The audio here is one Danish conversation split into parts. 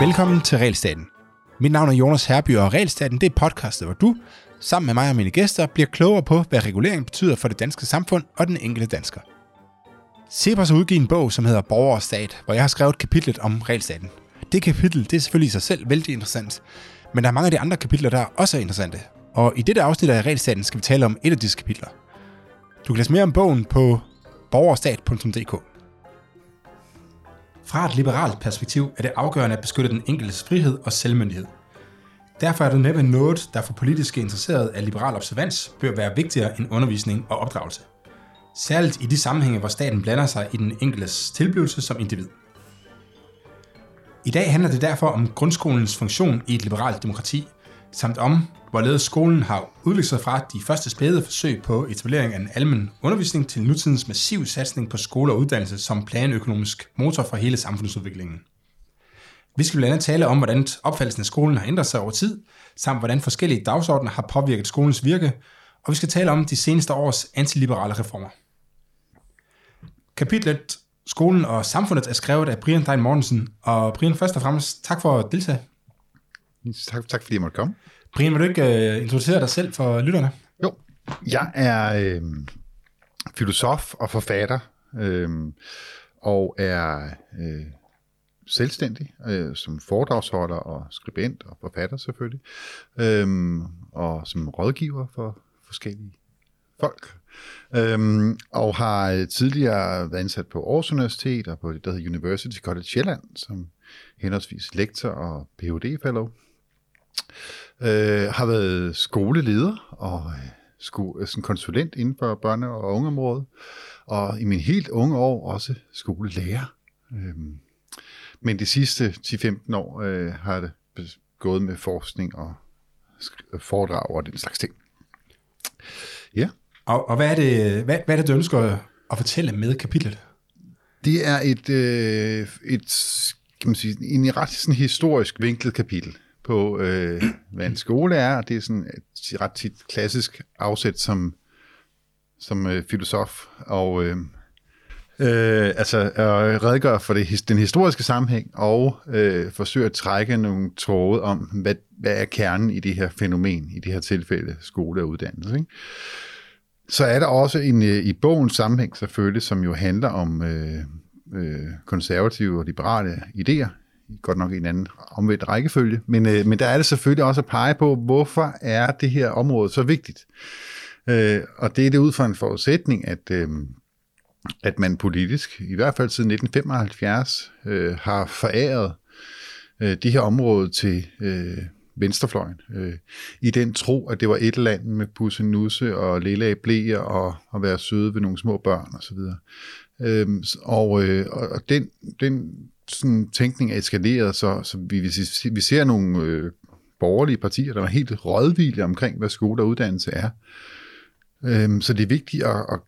Velkommen til Realstaten. Mit navn er Jonas Herby, og Realstaten det er podcastet, hvor du, sammen med mig og mine gæster, bliver klogere på, hvad regulering betyder for det danske samfund og den enkelte dansker. Cepos har udgivet en bog, som hedder Borger og Stat, hvor jeg har skrevet kapitlet om Realstaten. Det kapitel det er selvfølgelig i sig selv vældig interessant, men der er mange af de andre kapitler, der også er interessante. Og i dette afsnit af Realstaten skal vi tale om et af disse kapitler. Du kan læse mere om bogen på borgerstat.dk. Fra et liberalt perspektiv er det afgørende at beskytte den enkeltes frihed og selvmyndighed. Derfor er det næppe noget, der for politiske interesserede af liberal observans bør være vigtigere end undervisning og opdragelse. Særligt i de sammenhænge, hvor staten blander sig i den enkeltes tilblivelse som individ. I dag handler det derfor om grundskolens funktion i et liberalt demokrati, samt om, hvorledes skolen har udviklet sig fra de første spæde forsøg på etablering af en almen undervisning til nutidens massiv satsning på skole og uddannelse som planøkonomisk motor for hele samfundsudviklingen. Vi skal blandt andet tale om, hvordan opfattelsen af skolen har ændret sig over tid, samt hvordan forskellige dagsordner har påvirket skolens virke, og vi skal tale om de seneste års antiliberale reformer. Kapitlet Skolen og samfundet er skrevet af Brian Dein Mortensen, og Brian, først og fremmest tak for at deltage. Tak, tak fordi jeg måtte komme. Brian, vil du ikke uh, introducere dig selv for lytterne? Jo, jeg er øh, filosof og forfatter, øh, og er øh, selvstændig øh, som foredragsholder og skribent og forfatter selvfølgelig, øh, og som rådgiver for forskellige folk. Øhm, og har tidligere været ansat på Aarhus Universitet og på det, der hedder University College Sjælland, som henholdsvis lektor og Ph.D. fellow. Øh, har været skoleleder og sko- sådan konsulent inden for børne- og ungeområdet, og i min helt unge år også skolelærer. Øhm, men de sidste 10-15 år øh, har det gået med forskning og foredrag og den slags ting. Ja. Og, og hvad, er det, hvad, hvad er det, du ønsker at fortælle med kapitlet? Det er et, øh, et kan man sige, en ret sådan historisk vinklet kapitel på, øh, hvad en skole er, og det er sådan et ret tit klassisk afsæt som, som øh, filosof, og øh, øh, altså at redegøre for det, den historiske sammenhæng, og øh, forsøge at trække nogle tråde om, hvad, hvad er kernen i det her fænomen, i det her tilfælde skole og uddannelse. Ikke? Så er der også en, øh, i bogens sammenhæng selvfølgelig, som jo handler om øh, øh, konservative og liberale idéer, godt nok i en anden omvendt rækkefølge, men, øh, men der er det selvfølgelig også at pege på, hvorfor er det her område så vigtigt. Øh, og det er det ud fra en forudsætning, at, øh, at man politisk, i hvert fald siden 1975, øh, har foræret øh, det her område til øh, venstrefløjen, øh, i den tro, at det var et land med pussenusse og lille blæer og at være søde ved nogle små børn osv. Øh, og, øh, og den, den sådan tænkning er eskaleret, så, så vi, vi, vi ser nogle øh, borgerlige partier, der er helt rådvilde omkring, hvad skole og uddannelse er. Øhm, så det er vigtigt at, at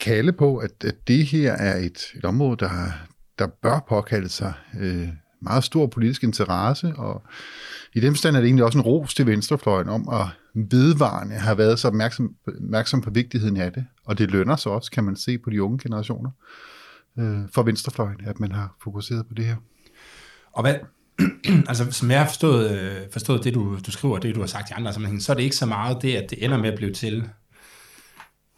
kalde på, at, at det her er et, et område, der, der bør påkalde sig øh, meget stor politisk interesse, og i den stand er det egentlig også en ros til venstrefløjen om at vedvarende har været så opmærksom, opmærksom på vigtigheden af det, og det lønner sig også, kan man se på de unge generationer øh, for venstrefløjen, at man har fokuseret på det her. Og hvad, altså som jeg har forstået, øh, forstået det, du, du skriver, det du har sagt i andre sammenhænge, så er det ikke så meget det, at det ender med at blive til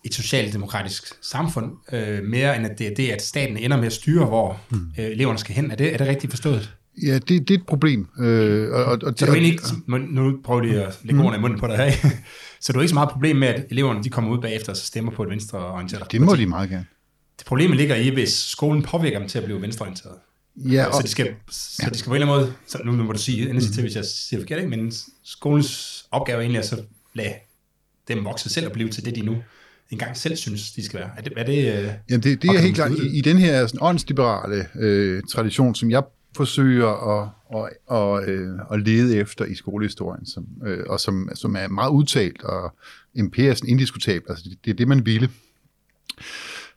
et socialdemokratisk samfund, øh, mere end at det er det, at staten ender med at styre, hvor mm. øh, eleverne skal hen. Er det, er det rigtigt forstået? Ja, det, det er et problem. Øh, og, og, så du er ikke, nu prøver de at lægge mm. ordene i munden på dig her, så du er ikke så meget problem med, at eleverne de kommer ud bagefter og så stemmer på et venstreorienteret Det må de meget gerne. Det problemet ligger i, hvis skolen påvirker dem til at blive venstreorienteret. Ja, og, så, de skal, så de skal på en eller anden måde, så nu må du sige, endelig til, hvis jeg siger forkert, ikke? men skolens opgave er egentlig at så lade dem vokse selv og blive til det, de nu engang selv synes, de skal være. Er det, er det, øh, ja, det, det er helt klart. I, I den her sådan, åndsliberale øh, tradition, som jeg forsøger at, at, at, øh, at lede efter i skolehistorien, som, øh, og som, som er meget udtalt og empirisk indiskutabelt. Altså, det, det er det, man ville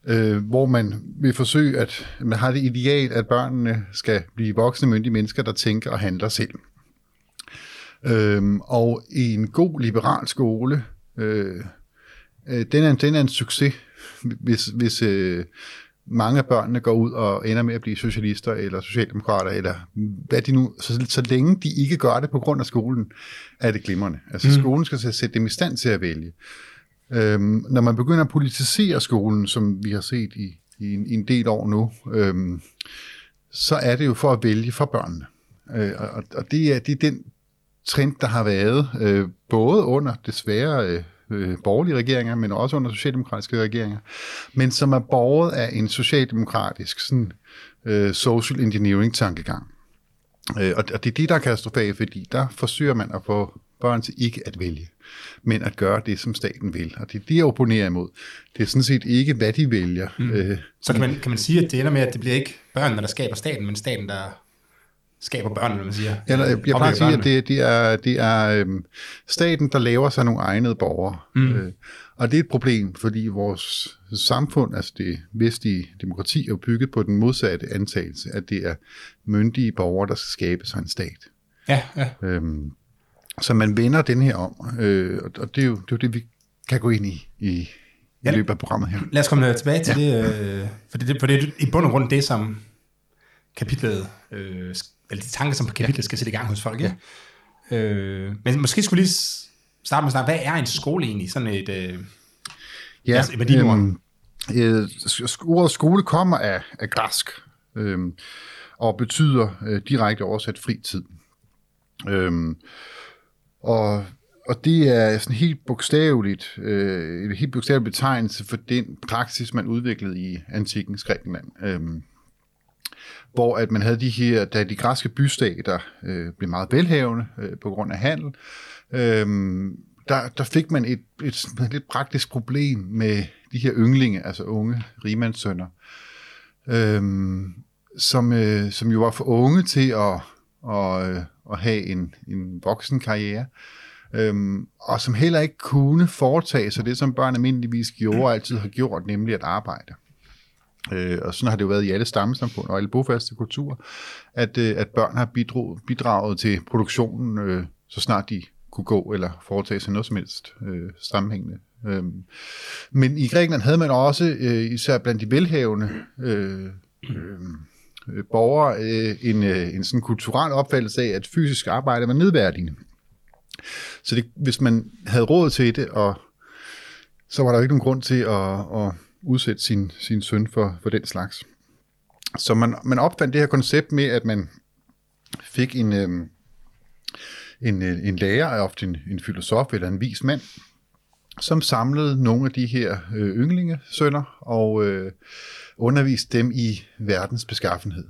øh, hvor man vil forsøge, at man har det ideal, at børnene skal blive voksne, myndige mennesker, der tænker og handler selv. Øh, og i en god liberal skole, øh, øh, den, er, den er en succes, hvis, hvis øh, mange af børnene går ud og ender med at blive socialister eller socialdemokrater, eller hvad de nu, så, så længe de ikke gør det på grund af skolen, er det glimrende. Altså mm. skolen skal sætte dem i stand til at vælge. Øhm, når man begynder at politisere skolen, som vi har set i, i, en, i en del år nu, øhm, så er det jo for at vælge for børnene. Øh, og, og det, er, det er den trend, der har været, øh, både under desværre øh, øh, borgerlige regeringer, men også under socialdemokratiske regeringer, men som er borget af en socialdemokratisk sådan, øh, social engineering-tankegang. Øh, og, og det er det, der er katastrofalt, fordi der forsøger man at få børn til ikke at vælge, men at gøre det, som staten vil. Og det er det, jeg opponerer imod. Det er sådan set ikke, hvad de vælger. Mm. Øh, Så kan man, kan man sige, at det ender med, at det bliver ikke børnene, der skaber staten, men staten, der skaber børnene, man siger. Eller, jeg plejer at sige, at det, det er, det er øhm, staten, der laver sig nogle egnede borgere. Mm. Øh, og det er et problem, fordi vores samfund, altså det vestlige demokrati, er bygget på den modsatte antagelse, at det er myndige borgere, der skal skabe sig en stat. Ja, ja. Øhm, så man vender den her om, øh, og det er, jo, det er jo det, vi kan gå ind i i, ja, i løbet af programmet her. Lad os komme tilbage til ja. det, øh, for det, for det er i bund og grund det, som kapitlet, øh, eller de tanker, som kapitlet ja. skal sætte i gang hos folk. Ja. Øh, men måske skulle lige starte med at snakke, hvad er en skole egentlig? Sådan et, øh, ja, altså, med dine øhm, øh, ordet skole kommer af, af græsk, øh, og betyder øh, direkte oversat fri tid. Øh, og, og det er sådan helt bogstaveligt, øh, en helt bogstavelig betegnelse for den praksis, man udviklede i antikkens Grækenland. Øh, hvor at man havde de her, da de græske bystater øh, blev meget velhavende øh, på grund af handel, øh, der, der fik man et, et, et lidt praktisk problem med de her ynglinge, altså unge rigmandssønner, øh, som, øh, som jo var for unge til at, og, at have en, en voksen karriere, øhm, og som heller ikke kunne foretage sig det, som børn almindeligvis gjorde og altid har gjort, nemlig at arbejde. Øh, og sådan har det jo været i alle stammesamfund og alle bofaste kulturer, at, øh, at børn har bidraget, bidraget til produktionen, øh, så snart de kunne gå eller foretage sig noget som helst øh, sammenhængende. Øhm, men i Grækenland havde man også, øh, især blandt de velhavende øh, øh, Øh, borgere, øh, en, øh, en sådan kulturel opfattelse af, at fysisk arbejde var nedværdigende. Så det, hvis man havde råd til det, og så var der jo ikke nogen grund til at, at udsætte sin, sin søn for, for den slags. Så man, man opfandt det her koncept med, at man fik en, øh, en, øh, en lærer, ofte en, en filosof eller en vis mand, som samlede nogle af de her øh, ynglinge sønner og øh, underviste dem i verdens beskaffenhed.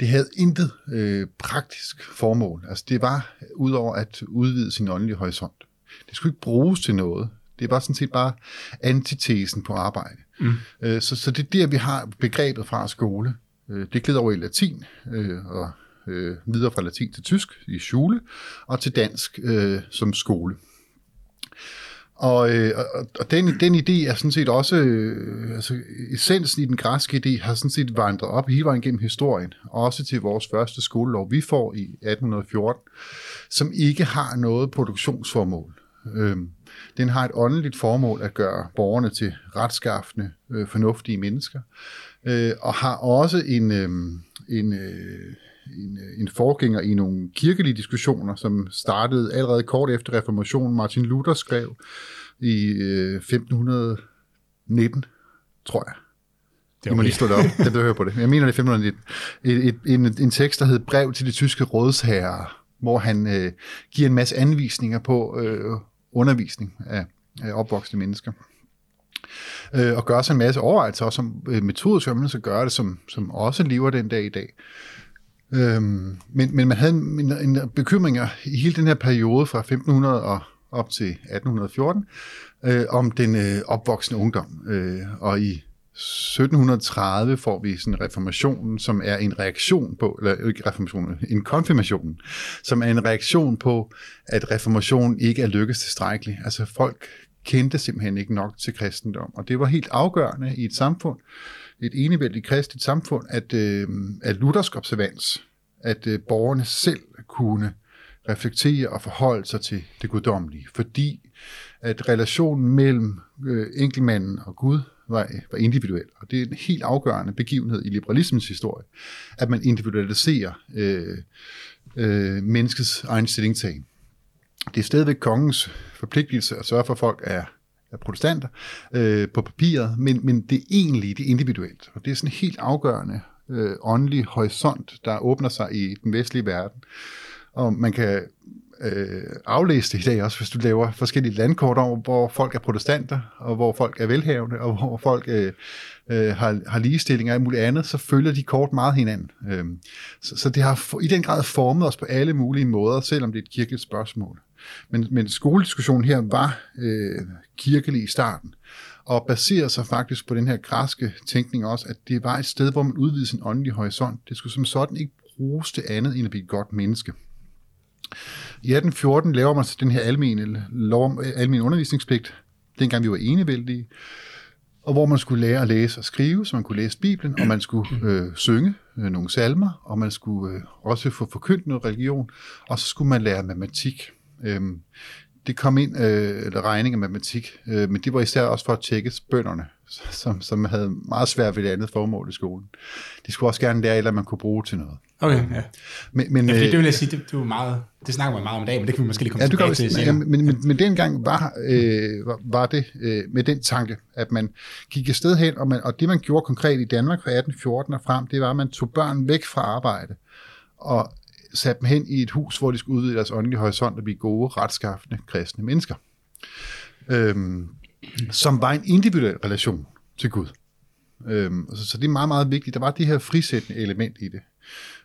Det havde intet øh, praktisk formål. Altså det var udover at udvide sin åndelige horisont. Det skulle ikke bruges til noget. Det var sådan set bare antitesen på arbejde. Mm. Øh, så, så det er der, vi har begrebet fra skole. Øh, det glider over i latin, øh, og øh, videre fra latin til tysk i skole, og til dansk øh, som skole. Og, øh, og, og den, den idé er sådan set også, øh, altså essensen i den græske idé har sådan set vandret op hele vejen gennem historien, også til vores første skolelov, vi får i 1814, som ikke har noget produktionsformål. Øh, den har et åndeligt formål at gøre borgerne til retskaffende, øh, fornuftige mennesker, øh, og har også en, øh, en, øh, en, øh, en forgænger i nogle kirkelige diskussioner, som startede allerede kort efter reformationen. Martin Luther skrev i øh, 1519, tror jeg. Det må lige slå det op, det vil høre på det. Jeg mener det er 1519. Et, et, en, en tekst, der hed Brev til de tyske rådsherrer, hvor han øh, giver en masse anvisninger på øh, undervisning af, af opvoksne mennesker. Øh, og gør sig en masse overvejelser også om øh, metoder, så man skal gøre det, som, som også lever den dag i dag. Øhm, men, men man havde en, en, en bekymring i hele den her periode fra 1500 og op til 1814 øh, om den øh, opvoksende ungdom. Øh, og i 1730 får vi sådan reformationen, som er en reaktion på, eller ikke reformationen, en konfirmation, som er en reaktion på, at reformationen ikke er lykkedes tilstrækkeligt. Altså folk kendte simpelthen ikke nok til kristendom, og det var helt afgørende i et samfund, et enevældigt kristent samfund, at, øh, at luthersk observans, at øh, borgerne selv kunne reflektere og forholde sig til det guddommelige, fordi at relationen mellem øh, enkeltmanden og Gud var, var individuel. Og det er en helt afgørende begivenhed i liberalismens historie, at man individualiserer øh, øh, menneskets egen stillingtagen. Det er stadigvæk kongens forpligtelse at sørge for, at folk er, af protestanter øh, på papiret, men, men det er egentlig, det er individuelt. Og det er sådan en helt afgørende øh, åndelig horisont, der åbner sig i den vestlige verden. Og man kan øh, aflæse det i dag også, hvis du laver forskellige landkort over, hvor folk er protestanter, og hvor folk er velhavende, og hvor folk øh, øh, har, har ligestilling og alt muligt andet, så følger de kort meget hinanden. Øh, så, så det har for, i den grad formet os på alle mulige måder, selvom det er et kirkeligt spørgsmål. Men, men skolediskussionen her var øh, kirkelig i starten, og baserer sig faktisk på den her græske tænkning også, at det var et sted, hvor man udvidede sin åndelige horisont. Det skulle som sådan ikke bruges til andet end at blive et godt menneske. I 1814 laver man den her almene, lov om almen undervisningspligt, dengang vi var enevældige, og hvor man skulle lære at læse og skrive, så man kunne læse Bibelen, og man skulle øh, synge øh, nogle salmer, og man skulle øh, også få forkyndt noget religion, og så skulle man lære matematik. Øhm, det kom ind, øh, eller regning af matematik, øh, men det var især også for at tjekke bønderne, som, som havde meget svært ved det andet formål i skolen. De skulle også gerne lære, eller man kunne bruge til noget. Okay, ja. Men, men, ja fordi øh, det vil jeg sige, det, det, var meget, det snakker man meget om i dag, men det kan vi måske lige komme Ja, tilbage til ja, senere. men, men, men dengang var, øh, var, var det øh, med den tanke, at man gik et sted hen, og, man, og det man gjorde konkret i Danmark fra 1814 og frem, det var, at man tog børn væk fra arbejde, og satte dem hen i et hus, hvor de skulle udvide deres åndelige horisont og blive gode, retskaffende, kristne mennesker. Øhm, som var en individuel relation til Gud. Øhm, så, så det er meget, meget vigtigt. Der var det her frisættende element i det.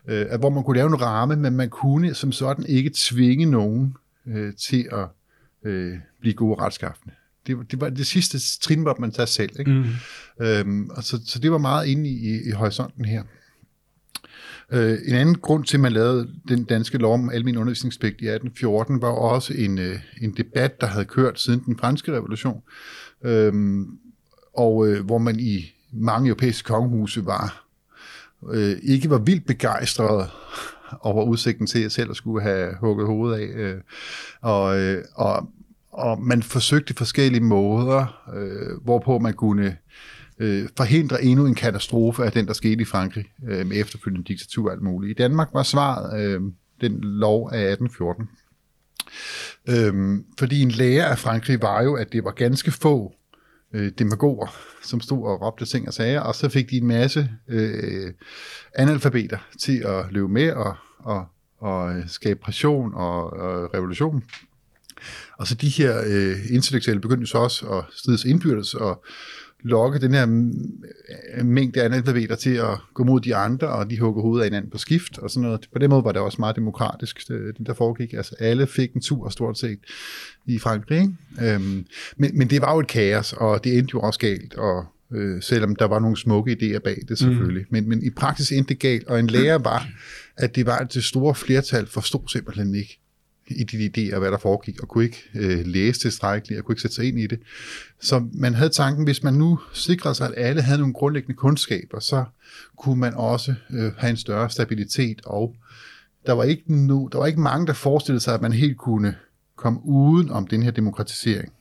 Øh, at hvor man kunne lave en ramme, men man kunne som sådan ikke tvinge nogen øh, til at øh, blive gode retskaffende. Det, det var det sidste trin, hvor man tager selv. Ikke? Mm. Øhm, og så, så det var meget inde i, i, i horisonten her. Øh, en anden grund til, at man lavede den danske lov om almen undervisningspligt i 1814, var også en, øh, en debat, der havde kørt siden den franske revolution, øh, og øh, hvor man i mange europæiske kongehuse var øh, ikke var vildt begejstret over udsigten til at selv at skulle have hugget hovedet af. Øh, og, øh, og, og man forsøgte forskellige måder, øh, hvorpå man kunne øh, forhindre endnu en katastrofe af den, der skete i Frankrig øh, med efterfølgende diktatur og alt muligt. I Danmark var svaret øh, den lov af 1814. Øhm, fordi en lære af Frankrig var jo, at det var ganske få øh, demagoger, som stod og råbte ting og sager, og så fik de en masse øh, analfabeter til at løbe med og, og, og skabe pression og, og revolution. Og så de her øh, intellektuelle begyndte så også at strides indbyrdes og lokke den her m- mængde analfabeter til at gå mod de andre, og de hugger hovedet af hinanden på skift og sådan noget. På den måde var det også meget demokratisk, det, det der foregik. Altså alle fik en tur stort set i Frankrig. Ikke? Øhm, men, men det var jo et kaos, og det endte jo også galt, og øh, selvom der var nogle smukke idéer bag det selvfølgelig. Mm. Men, men i praksis endte det galt, og en lærer var, at det var at det store flertal forstod simpelthen ikke i de idéer, hvad der foregik, og kunne ikke øh, læse tilstrækkeligt, og kunne ikke sætte sig ind i det. Så man havde tanken, hvis man nu sikrede sig, at alle havde nogle grundlæggende kundskaber, så kunne man også øh, have en større stabilitet, og der var, ikke nu, der var ikke mange, der forestillede sig, at man helt kunne komme uden om den her demokratisering.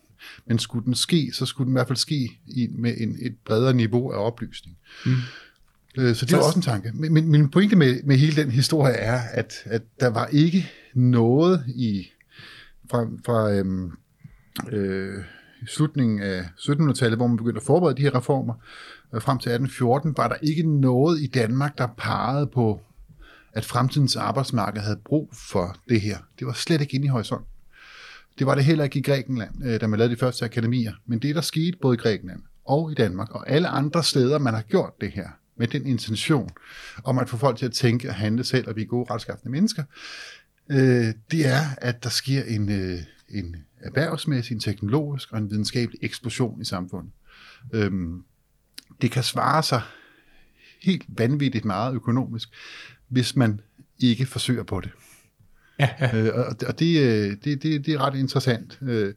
Men skulle den ske, så skulle den i hvert fald ske i, med en, et bredere niveau af oplysning. Mm. Øh, Så det var også en tanke. Men men min pointe med, med hele den historie er, at, at der var ikke noget i fra, fra øhm, øh, slutningen af 1700-tallet, hvor man begyndte at forberede de her reformer, øh, frem til 1814, var der ikke noget i Danmark, der pegede på, at fremtidens arbejdsmarked havde brug for det her. Det var slet ikke inde i horisonten. Det var det heller ikke i Grækenland, øh, da man lavede de første akademier. Men det, der skete både i Grækenland og i Danmark, og alle andre steder, man har gjort det her, med den intention om at få folk til at tænke og handle selv og blive gode retskaffende mennesker, øh, det er, at der sker en, øh, en erhvervsmæssig, en teknologisk og en videnskabelig eksplosion i samfundet. Øhm, det kan svare sig helt vanvittigt meget økonomisk, hvis man ikke forsøger på det. Ja, ja. Øh, og og det, øh, det, det, det er ret interessant. Øh,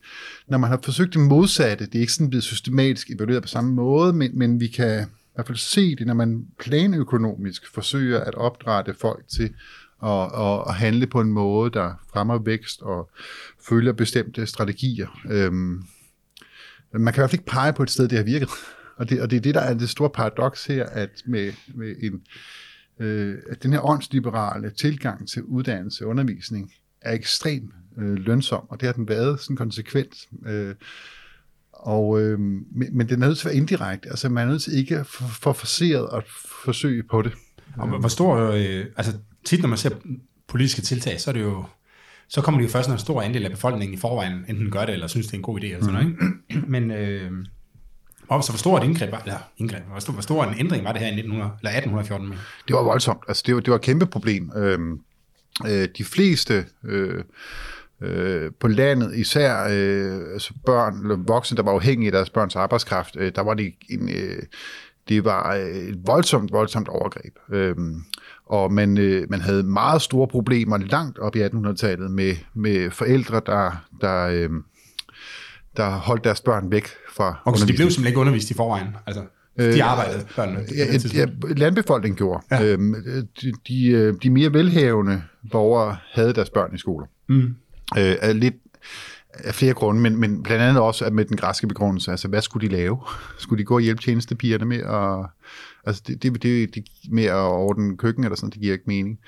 når man har forsøgt det modsatte, det er ikke sådan blevet systematisk evalueret på samme måde, men, men vi kan i hvert fald se det, når man planøkonomisk forsøger at opdrætte folk til at, at, at handle på en måde, der fremmer vækst og følger bestemte strategier. Øhm, man kan i hvert fald ikke pege på et sted, det har virket. Og det, og det er det, der er det store paradoks her, at med, med en, øh, at den her åndsliberale tilgang til uddannelse og undervisning er ekstremt øh, lønsom, og det har den været sådan konsekvent. Øh, og, øh, men, men det er nødt til at være indirekte. Altså, man er nødt til ikke at få forseret at forsøge på det. Og hvor stor, øh, altså tit når man ser politiske tiltag, så er det jo, så kommer det jo først, når en stor andel af befolkningen i forvejen enten gør det, eller synes, det er en god idé, eller sådan noget, ikke? Men, øh, og så hvor stor et indgreb var, eller indgreb, hvor stor, hvor stor en ændring var det her i 1900, eller 1814? Med? Det var voldsomt. Altså, det var, det var et kæmpe problem. Øh, øh, de fleste øh, øh, på landet, især øh, altså børn eller voksne, der var afhængige af deres børns arbejdskraft, øh, der var det en... Øh, det var et voldsomt, voldsomt overgreb. Øhm, og man, øh, man havde meget store problemer langt op i 1800-tallet med, med forældre, der, der, øh, der holdt deres børn væk fra Og så de blev simpelthen ikke undervist i forvejen? Altså, de Øh, arbejdede, børnene? Ja, ja, landbefolkningen gjorde. Ja. Øhm, de, de, de mere velhavende borgere havde deres børn i skoler. Mm. Øh, af lidt af flere grunde, men, men blandt andet også at med den græske begrundelse. Altså, hvad skulle de lave? Skulle de gå og hjælpe tjenestepigerne med at, altså det, det, det, det, med at ordne køkken eller sådan, det giver ikke mening.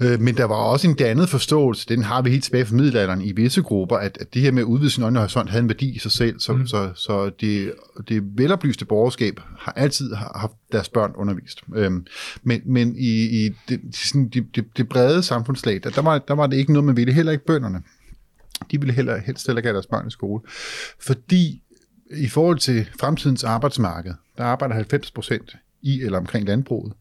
Øh, Men der var også en andet forståelse, den har vi helt tilbage fra middelalderen i visse grupper, at, at det her med at udvide sin øjnehorisont havde en værdi i sig selv, så, mm. så, så det, det veloplyste borgerskab har altid haft deres børn undervist. Øhm, Men, men i, i det, sådan, det, det, det brede samfundslag, der, der, var, der var det ikke noget, man ville, heller ikke bønderne. De ville heller, helst heller ikke have deres børn i skole. Fordi i forhold til fremtidens arbejdsmarked, der arbejder 90 procent i eller omkring landbruget.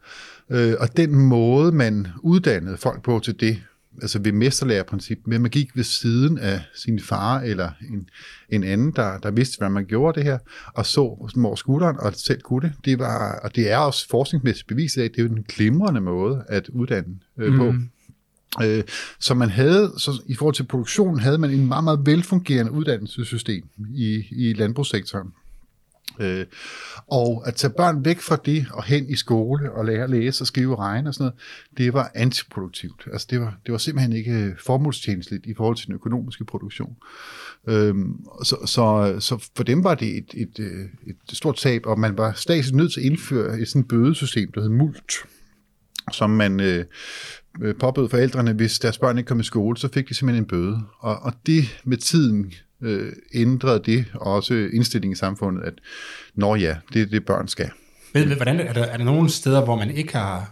Øh, og den måde, man uddannede folk på til det, altså ved mesterlærerprincip, med man gik ved siden af sin far eller en, en anden, der, der vidste, hvad man gjorde det her, og så over skulderen og selv kunne det. det var, og det er også forskningsmæssigt beviset af, at det er en glimrende måde at uddanne øh, mm. på. Øh, så man havde, så i forhold til produktionen, havde man en meget, meget velfungerende uddannelsessystem i, i landbrugssektoren. Øh, og at tage børn væk fra det og hen i skole og lære at læse og skrive og regne og sådan noget, det var antiproduktivt. Altså det var, det var simpelthen ikke øh, formålstjenestligt i forhold til den økonomiske produktion. Øhm, så, så, så for dem var det et, et, et, et stort tab, og man var stadig nødt til at indføre et sådan bødesystem, der hed MULT, som man øh, øh, påbød forældrene, hvis deres børn ikke kom i skole, så fik de simpelthen en bøde. Og, og det med tiden øh, ændrede det også indstillingen i samfundet, at når ja, det er det, børn skal. Ved, ved, hvordan, er, der, er der nogle steder, hvor man ikke har,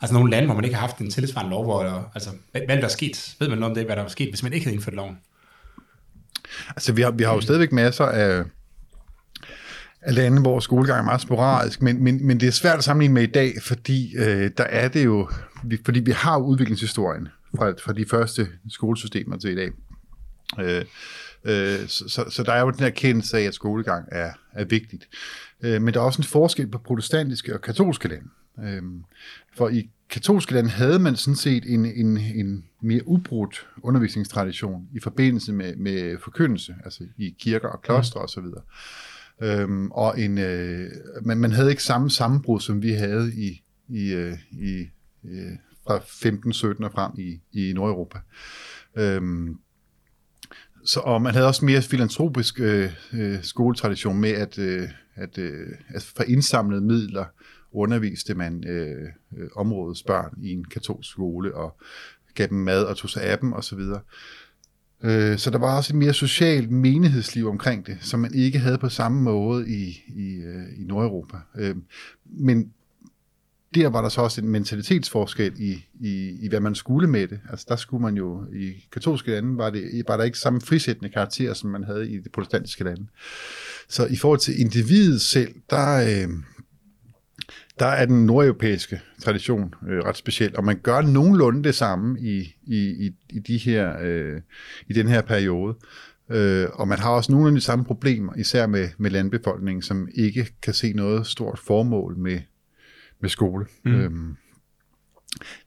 altså nogle lande, hvor man ikke har haft en tilsvarende lov, hvor, altså, hvad, hvad er der er sket? Ved man noget om det, hvad der er sket, hvis man ikke havde indført loven? Altså, vi har, vi har jo stadigvæk masser af, af lande, hvor skolegang er meget sporadisk, men, men, men det er svært at sammenligne med i dag, fordi øh, der er det jo, vi, fordi vi har udviklingshistorien fra, fra de første skolesystemer til i dag. Øh, øh, så, så, så der er jo den her kendelse af, at skolegang er, er vigtigt. Øh, men der er også en forskel på protestantiske og katolske lande. Øh, for i katolske lande havde man sådan set en, en, en mere ubrudt undervisningstradition i forbindelse med, med forkyndelse, altså i kirker og klostre osv. Øhm, og en, øh, man, man havde ikke samme sammenbrud, som vi havde i, i, øh, i øh, fra 15-17 og frem i, i Nordeuropa. Øhm, så, og man havde også mere filantropisk øh, øh, skoletradition med, at, øh, at, øh, at for indsamlede midler underviste man øh, øh, områdets børn i en katolsk skole og gav dem mad og tog sig af dem osv. Øh, så der var også et mere socialt menighedsliv omkring det, som man ikke havde på samme måde i, i, øh, i Nordeuropa. Øh, men der var der så også en mentalitetsforskel i, i, i, hvad man skulle med det. Altså der skulle man jo, i katolske lande var, det, var der ikke samme frisættende karakter, som man havde i det protestantiske lande. Så i forhold til individet selv, der, øh, der er den nordeuropæiske tradition øh, ret speciel, og man gør nogenlunde det samme i, i, i, i, de her, øh, i den her periode. Øh, og man har også nogle af de samme problemer, især med, med landbefolkningen, som ikke kan se noget stort formål med, med skole. Mm. Øhm,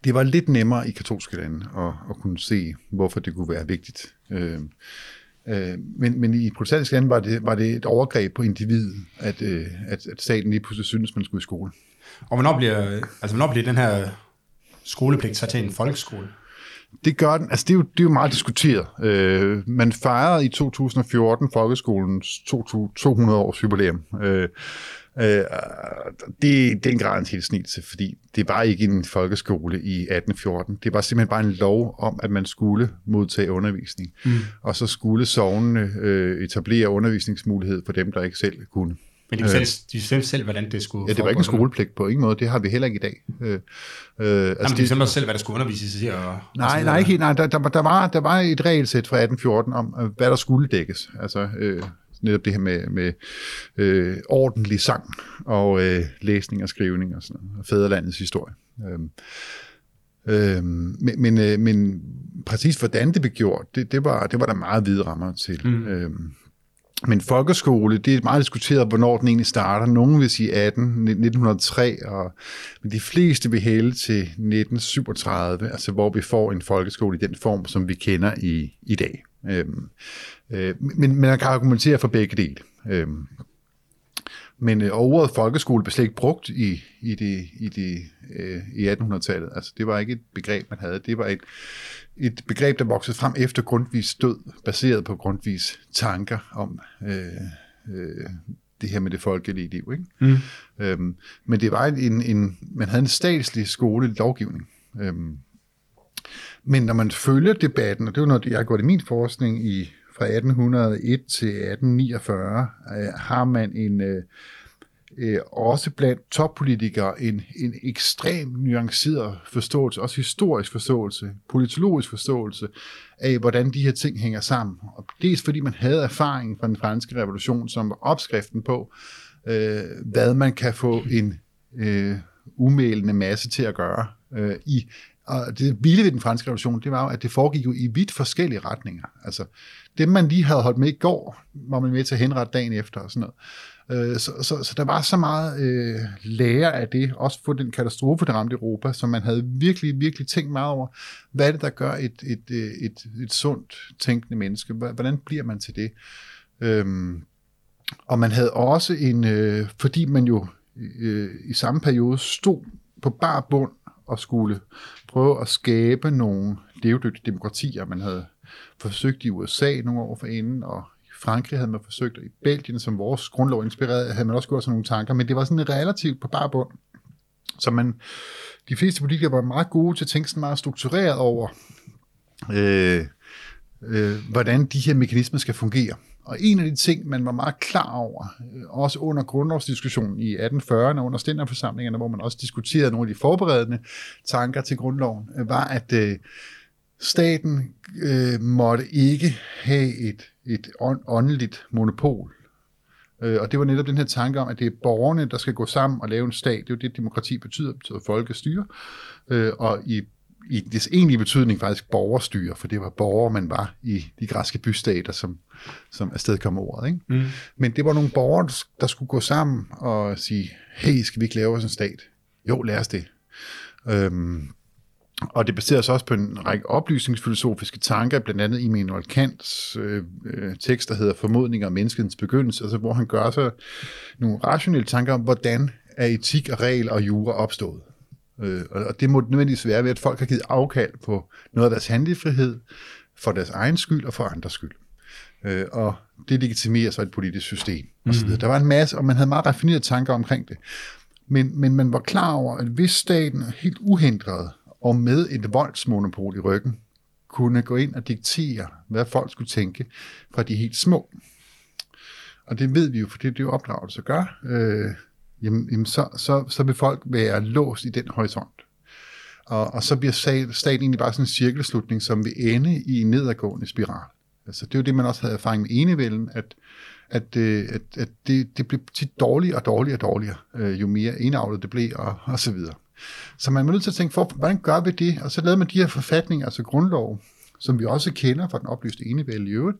det var lidt nemmere i katolske lande at, at kunne se, hvorfor det kunne være vigtigt. Øhm, øh, men, men i protestantiske lande var det, var det et overgreb på individet, at, øh, at, at staten lige pludselig syntes, man skulle i skole. Og hvornår bliver, altså, hvornår bliver den her skolepligt så til en folkeskole? Det gør den, altså det er jo, det er jo meget diskuteret. Øh, man fejrede i 2014 folkeskolens 200 års jubilæum. Øh, Øh, det, det er en grad en tilsnitelse, fordi det var ikke en folkeskole i 1814. Det var simpelthen bare en lov om, at man skulle modtage undervisning. Mm. Og så skulle sovnene øh, etablere undervisningsmulighed for dem, der ikke selv kunne. Men de bestemte, de bestemte selv, hvordan det skulle Ja, det var ikke en skolepligt på ingen måde. Det har vi heller ikke i dag. Øh, øh, altså Jamen, de bestemte selv, hvad der skulle undervises i. Og, nej, og nej, ikke, nej der, der, der, var, der var et regelsæt fra 1814 om, hvad der skulle dækkes. Altså, øh, netop det her med, med øh, ordentlig sang og øh, læsning og skrivning og sådan noget, og fædrelandets historie. Øhm, øhm, men, men, øh, men præcis hvordan det blev gjort, det, det, var, det var der meget hvide rammer til. Mm. Øhm, men folkeskole, det er meget diskuteret, hvornår den egentlig starter. Nogle vil sige 18, 1903, og, men de fleste vil hælde til 1937, altså hvor vi får en folkeskole i den form, som vi kender i, i dag. Øhm, øh, men, men man kan argumentere for begge dele. Øhm, men øh, ordet folkeskole blev slet ikke brugt i, i, det, i, det, øh, i 1800-tallet. Altså, det var ikke et begreb, man havde. Det var et, et begreb, der voksede frem efter Grundtvigs død, baseret på Grundtvigs tanker om øh, øh, det her med det folkelige liv. Ikke? Mm. Øhm, men det var en, en, man havde en statslig skole lovgivning. Øhm, men når man følger debatten, og det er jo noget, jeg har gået i min forskning i fra 1801 til 1849, øh, har man en øh, øh, også blandt toppolitikere en, en ekstrem nuanceret forståelse, også historisk forståelse, politologisk forståelse af, hvordan de her ting hænger sammen. Og dels fordi man havde erfaring fra den franske revolution, som var opskriften på, øh, hvad man kan få en øh, umælende masse til at gøre øh, i og det vilde ved den franske revolution, det var jo, at det foregik jo i vidt forskellige retninger. Altså, det man lige havde holdt med i går, var man med til at henrette dagen efter og sådan noget. Øh, så, så, så der var så meget øh, lære af det, også for den katastrofe, der ramte Europa, som man havde virkelig, virkelig tænkt meget over. Hvad er det, der gør et, et, et, et, et sundt tænkende menneske? Hvordan bliver man til det? Øhm, og man havde også en, øh, fordi man jo øh, i samme periode stod på bar bund og skulle prøve at skabe nogle levedygtige demokratier. Man havde forsøgt i USA nogle år forinden, og i Frankrig havde man forsøgt, og i Belgien, som vores grundlov inspirerede, havde man også gjort sådan nogle tanker, men det var sådan relativt på bare bund. Så man, de fleste politikere var meget gode til at tænke sådan meget struktureret over, øh, øh, hvordan de her mekanismer skal fungere. Og en af de ting, man var meget klar over, øh, også under grundlovsdiskussionen i 1840'erne, under stænderforsamlingerne, hvor man også diskuterede nogle af de forberedende tanker til grundloven, øh, var, at øh, staten øh, måtte ikke have et, et åndeligt monopol. Øh, og det var netop den her tanke om, at det er borgerne, der skal gå sammen og lave en stat. Det er jo det, demokrati betyder, betyder folkestyre. Øh, og i i dets egentlige betydning faktisk borgerstyre, for det var borgere, man var i de græske bystater, som, som afsted kom ordet. Ikke? Mm. Men det var nogle borgere, der skulle gå sammen og sige, hey, skal vi ikke lave os en stat? Jo, lad os det. Øhm, og det baserer sig også på en række oplysningsfilosofiske tanker, blandt andet Immanuel Kants øh, øh, tekst, der hedder Formodninger om menneskets begyndelse, altså hvor han gør sig nogle rationelle tanker om, hvordan er etik og regel og jura opstået. Øh, og det må nødvendigvis være ved, at folk har givet afkald på noget af deres handlefrihed for deres egen skyld og for andres skyld. Øh, og det legitimerer så et politisk system. Og så mm. Der var en masse, og man havde meget raffinerede tanker omkring det. Men, men man var klar over, at hvis staten helt uhindret og med et voldsmonopol i ryggen, kunne gå ind og diktere, hvad folk skulle tænke fra de helt små. Og det ved vi jo, for det er det jo opdragelse gør. Øh, jamen, jamen så, så, så vil folk være låst i den horisont. Og, og så bliver staten egentlig bare sådan en cirkelslutning, som vil ende i en nedadgående spiral. Altså, det er jo det, man også havde erfaring med enevælden, at, at, øh, at, at det, det blev tit dårligere og dårligere og dårligere, øh, jo mere enavlet det blev, og, og så videre. Så man er nødt til at tænke, for, hvordan gør vi det? Og så lavede man de her forfatninger, altså grundlov, som vi også kender fra den oplyste enevælde i øvrigt,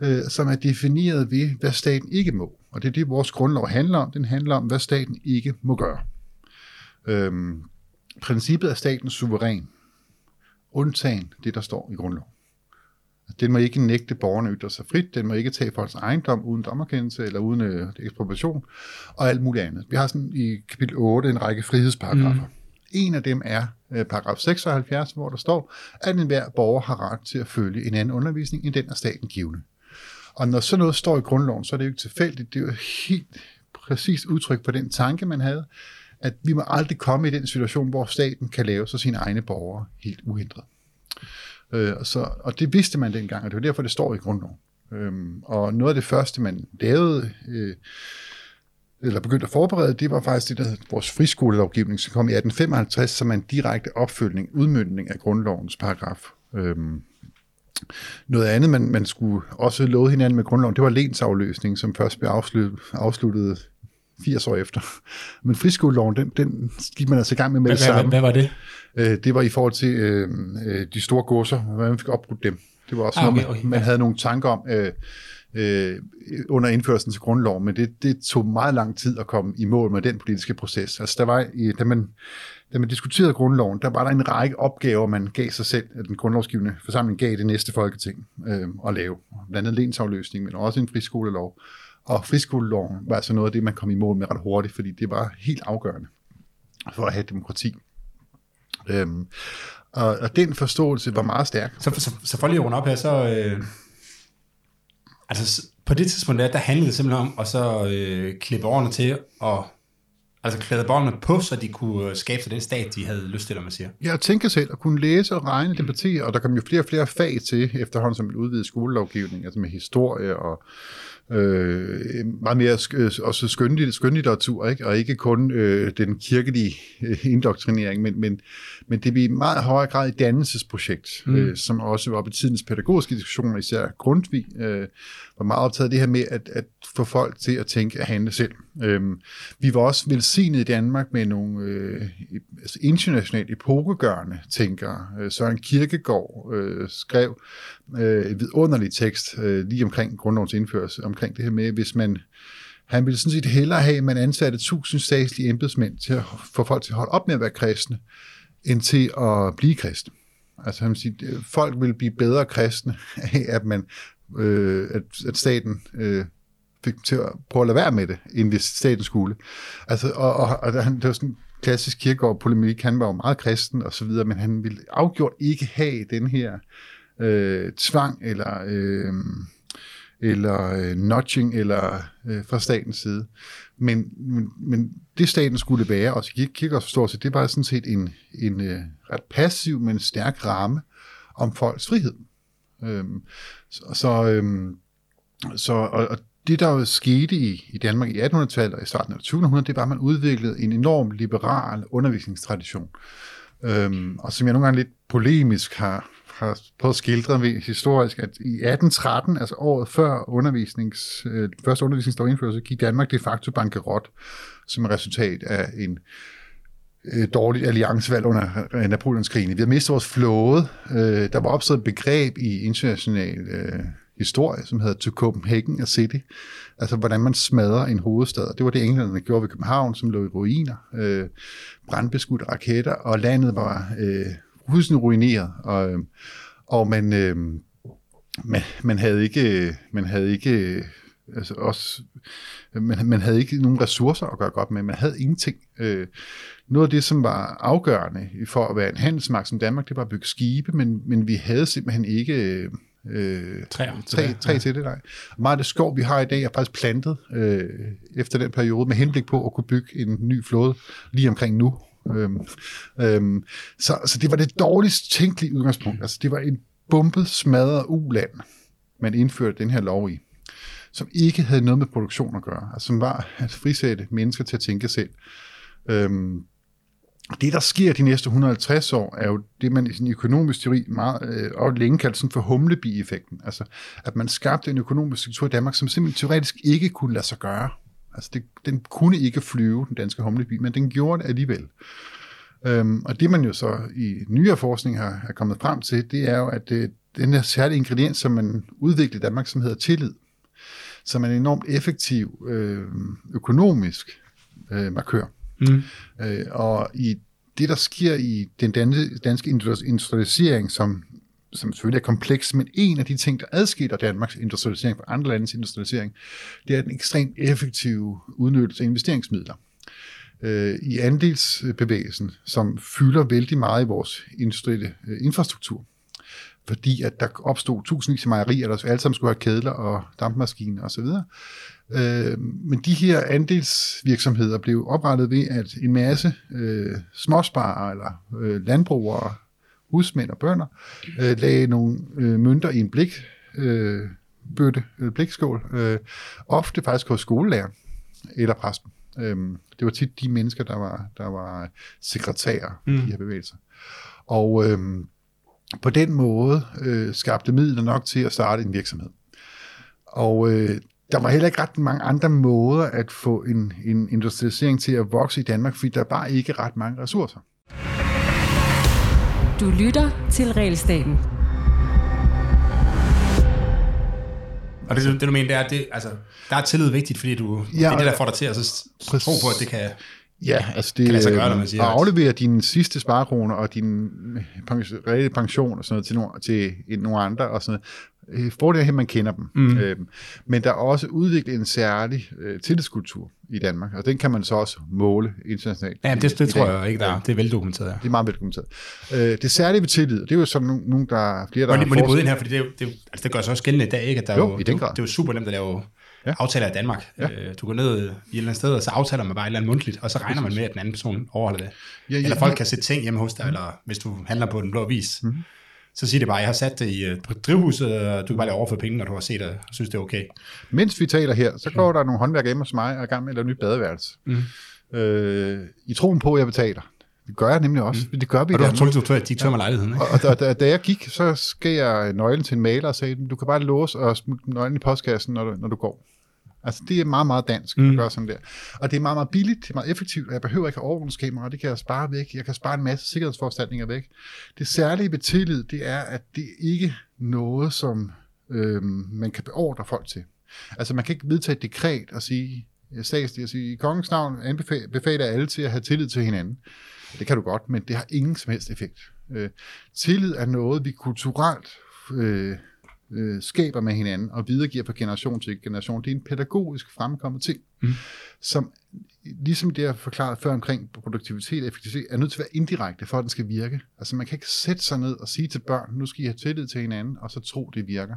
øh, som er defineret ved, hvad staten ikke må. Og det er det, vores grundlov handler om. Den handler om, hvad staten ikke må gøre. Øhm, princippet er statens suveræn, undtagen det, der står i grundloven. Den må ikke nægte borgerne ytre sig frit, den må ikke tage folks ejendom uden dommerkendelse eller uden øh, ekspropriation, og alt muligt andet. Vi har sådan i kapitel 8 en række frihedsparagrafer. Mm. En af dem er øh, paragraf 76, hvor der står, at enhver borger har ret til at følge en anden undervisning end den af staten givende. Og når sådan noget står i grundloven, så er det jo ikke tilfældigt. Det er jo helt præcist udtryk på den tanke, man havde, at vi må aldrig komme i den situation, hvor staten kan lave sig sine egne borgere helt uhindret. Øh, og, så, og det vidste man dengang, og det var derfor, det står i grundloven. Øhm, og noget af det første, man lavede, øh, eller begyndte at forberede, det var faktisk det, der vores friskolelovgivning, som kom i 1855, som en direkte opfølgning, udmyndning af grundlovens paragraf. Øhm, noget andet, man, man skulle også love hinanden med grundloven, det var lensafløsning, som først blev afsluttet, afsluttet 80 år efter. Men friskoleloven, den, den gik man altså i gang med med hvad, det samme. Hvad, hvad var det? Øh, det var i forhold til øh, øh, de store godser, hvordan man fik opbrudt dem. Det var også Ah, okay, noget, okay, man ja. havde nogle tanker om øh, øh, under indførelsen til grundlov, men det, det tog meget lang tid at komme i mål med den politiske proces. Altså der var, i, da, man, da man diskuterede grundloven, der var der en række opgaver, man gav sig selv, at den grundlovsgivende forsamling gav det næste folketing øh, at lave. Blandt andet lensafløsning, men også en friskolelov. Og friskoleloven var altså noget af det, man kom i mål med ret hurtigt, fordi det var helt afgørende for at have demokrati. Øhm, og, og den forståelse var meget stærk. Så, så, så for lige at runde op her, så... Øh, altså, på det tidspunkt der, der handlede det simpelthen om at så øh, klippe årene til og altså klæde båndene på, så de kunne øh, skabe sig den stat, de havde lyst til, eller man siger. Jeg tænker selv at kunne læse og regne, debattere, og der kom jo flere og flere fag til efterhånden som en udvidet skolelovgivning, altså med historie og øh, meget mere sk- øh, også skønlig, skønlitteratur, ikke? og ikke kun øh, den kirkelige øh, indoktrinering, men, men, men det blev i meget højere grad et dannelsesprojekt, mm. øh, som også var på tidens pædagogiske diskussioner, især Grundtvig, øh, var meget optaget af det her med at, at få folk til at tænke og handle selv. Øhm, vi var også velsignet i Danmark med nogle øh, altså internationalt epokegørende tænkere. Øh, Søren Kierkegaard øh, skrev øh, et vidunderligt tekst øh, lige omkring grundlovens indførelse, omkring det her med, hvis man han ville sådan set hellere have, at man ansatte tusind statslige embedsmænd til at få folk til at holde op med at være kristne, end til at blive kristne. Altså han vil sige, øh, folk vil blive bedre kristne af, at man øh, at, at staten øh, fik dem til at prøve at lade være med det, end hvis staten skulle. Altså, og, og, og han, det var sådan klassisk kirkegård-polemik, han var jo meget kristen og så videre, men han ville afgjort ikke have den her øh, tvang eller, øh, eller øh, nudging eller øh, fra statens side. Men, men, men det staten skulle være, og i forstår forståelse, det var sådan set en, en øh, ret passiv, men stærk ramme om folks frihed. Øhm, så, så, øhm, så og, og det, der jo skete i, i Danmark i 1800-tallet og i starten af 2000 det var, at man udviklede en enorm liberal undervisningstradition. Øhm, og som jeg nogle gange lidt polemisk har, har prøvet at skildre ved historisk, at i 1813, altså året før undervisnings, øh, første undervisningslov indførelse, gik Danmark de facto bankerot som et resultat af en øh, dårligt alliancevalg under øh, Napoleonskrigen. Vi har mistet vores flåde. Øh, der var opstået et begreb i international øh, historie, som hedder To Copenhagen a City. Altså, hvordan man smadrer en hovedstad. Det var det, englænderne gjorde ved København, som lå i ruiner. Øh, brandbeskudte raketter, og landet var øh, husene ruineret. Og, øh, og man, øh, man, man havde ikke... Øh, man havde ikke øh, altså også, man, man havde ikke nogen ressourcer at gøre godt med, man havde ingenting. Øh, noget af det, som var afgørende for at være en handelsmagt som Danmark, det var at bygge skibe, men, men vi havde simpelthen ikke øh, Træer. træ, træ Ja. til det. Nej. Meget af det skov, vi har i dag, er faktisk plantet øh, efter den periode, med henblik på at kunne bygge en ny flåde lige omkring nu. Øhm, øhm, så, så det var det dårligst tænkelige udgangspunkt. Altså, det var en bumpet, smadret uland, man indførte den her lov i som ikke havde noget med produktion at gøre, altså som var at frisætte mennesker til at tænke selv. Øhm, det, der sker de næste 150 år, er jo det, man i sin økonomisk teori meget, øh, og længe kaldte sådan for humlebi-effekten. Altså, at man skabte en økonomisk struktur i Danmark, som simpelthen teoretisk ikke kunne lade sig gøre. Altså, det, den kunne ikke flyve, den danske humlebi, men den gjorde det alligevel. Øhm, og det, man jo så i nyere forskning har, har kommet frem til, det er jo, at det, den her særlige ingrediens, som man udviklede i Danmark, som hedder tillid, som er en enormt effektiv øh, økonomisk øh, markør. Mm. Øh, og i det, der sker i den danske, industrialisering, som, som selvfølgelig er kompleks, men en af de ting, der adskiller Danmarks industrialisering fra andre landes industrialisering, det er den ekstremt effektive udnyttelse af investeringsmidler. øh, i andelsbevægelsen, som fylder vældig meget i vores industrielle øh, infrastruktur. Fordi at der opstod tusindvis af mejerier, der alle sammen skulle have kedler og dampmaskiner osv. Øh, men de her andelsvirksomheder blev oprettet ved, at en masse øh, småsparere eller øh, landbrugere, husmænd og bønder øh, lagde nogle øh, mønter i en blik, øh, bøtte, øh, blikskål, øh, ofte faktisk hos skolelærer eller præsten. Øh, det var tit de mennesker, der var, der var sekretærer mm. i de her bevægelser. Og øh, på den måde øh, skabte midler nok til at starte en virksomhed. Og øh, der var heller ikke ret mange andre måder at få en, en industrialisering til at vokse i Danmark, fordi der var ikke ret mange ressourcer. Du lytter til Realstaten. Og det, det du mener, det er, det, altså, der er tillid vigtigt, fordi du, ja, det er det, der får dig til at så tro på, at det kan, Ja, altså det kan gøre, når man siger, at aflevere dine sidste sparekroner og din pension, pension og sådan noget til, nogle, til nogle andre og sådan noget, Øh, fordelen er, at man kender dem. Mm. Øhm, men der er også udviklet en særlig øh, tillidskultur i Danmark, og den kan man så også måle internationalt. Ja, det, det tror jeg ikke, der er. Det er veldokumenteret. Ja. Det er meget veldokumenteret. Øh, det særlige ved tillid, det er jo sådan nogen, der er flere, der må har Må lige ind her, fordi det, det, altså det gør sig også gældende i dag, ikke? At der jo, jo, i den grad. Det er jo super nemt at lave ja. aftaler i Danmark. Ja. Øh, du går ned i et eller andet sted, og så aftaler man bare et eller andet mundtligt, og så regner man med, at den anden person overholder det. Ja, ja, eller folk ja. kan sætte ting hjemme hos dig, mm. eller hvis du handler på den blå vis. Mm så siger det bare, jeg har sat det i uh, drivhuset, og du kan bare lige overføre penge, når du har set det, og synes, det er okay. Mens vi taler her, så går der nogle håndværk hjemme hos mig, og er gang med et nyt badeværelse. Mm. Øh, I troen på, at jeg betaler. Det gør jeg nemlig også. Mm. Det gør vi. Og du har troet, at de tømmer lejligheden, ikke? Og, og da, da, jeg gik, så gav jeg nøglen til en maler og sagde, du kan bare låse og smide nøglen i postkassen, når du, når du går. Altså, det er meget, meget dansk mm. at gøre sådan der. Og det er meget, meget billigt, det er meget effektivt, og jeg behøver ikke have overvågningskamera, det kan jeg spare væk. Jeg kan spare en masse sikkerhedsforanstaltninger væk. Det særlige ved tillid, det er, at det ikke er noget, som øhm, man kan beordre folk til. Altså, man kan ikke vedtage et dekret og sige, statsligt at sige, i kongens navn anbefaler alle til at have tillid til hinanden. Det kan du godt, men det har ingen som helst effekt. Øh, tillid er noget, vi kulturelt øh, øh, skaber med hinanden og videregiver fra generation til generation. Det er en pædagogisk fremkommet ting, mm. som ligesom det, jeg forklaret før omkring produktivitet og effektivitet, er nødt til at være indirekte, for at den skal virke. Altså man kan ikke sætte sig ned og sige til børn, nu skal I have tillid til hinanden, og så tro, det virker.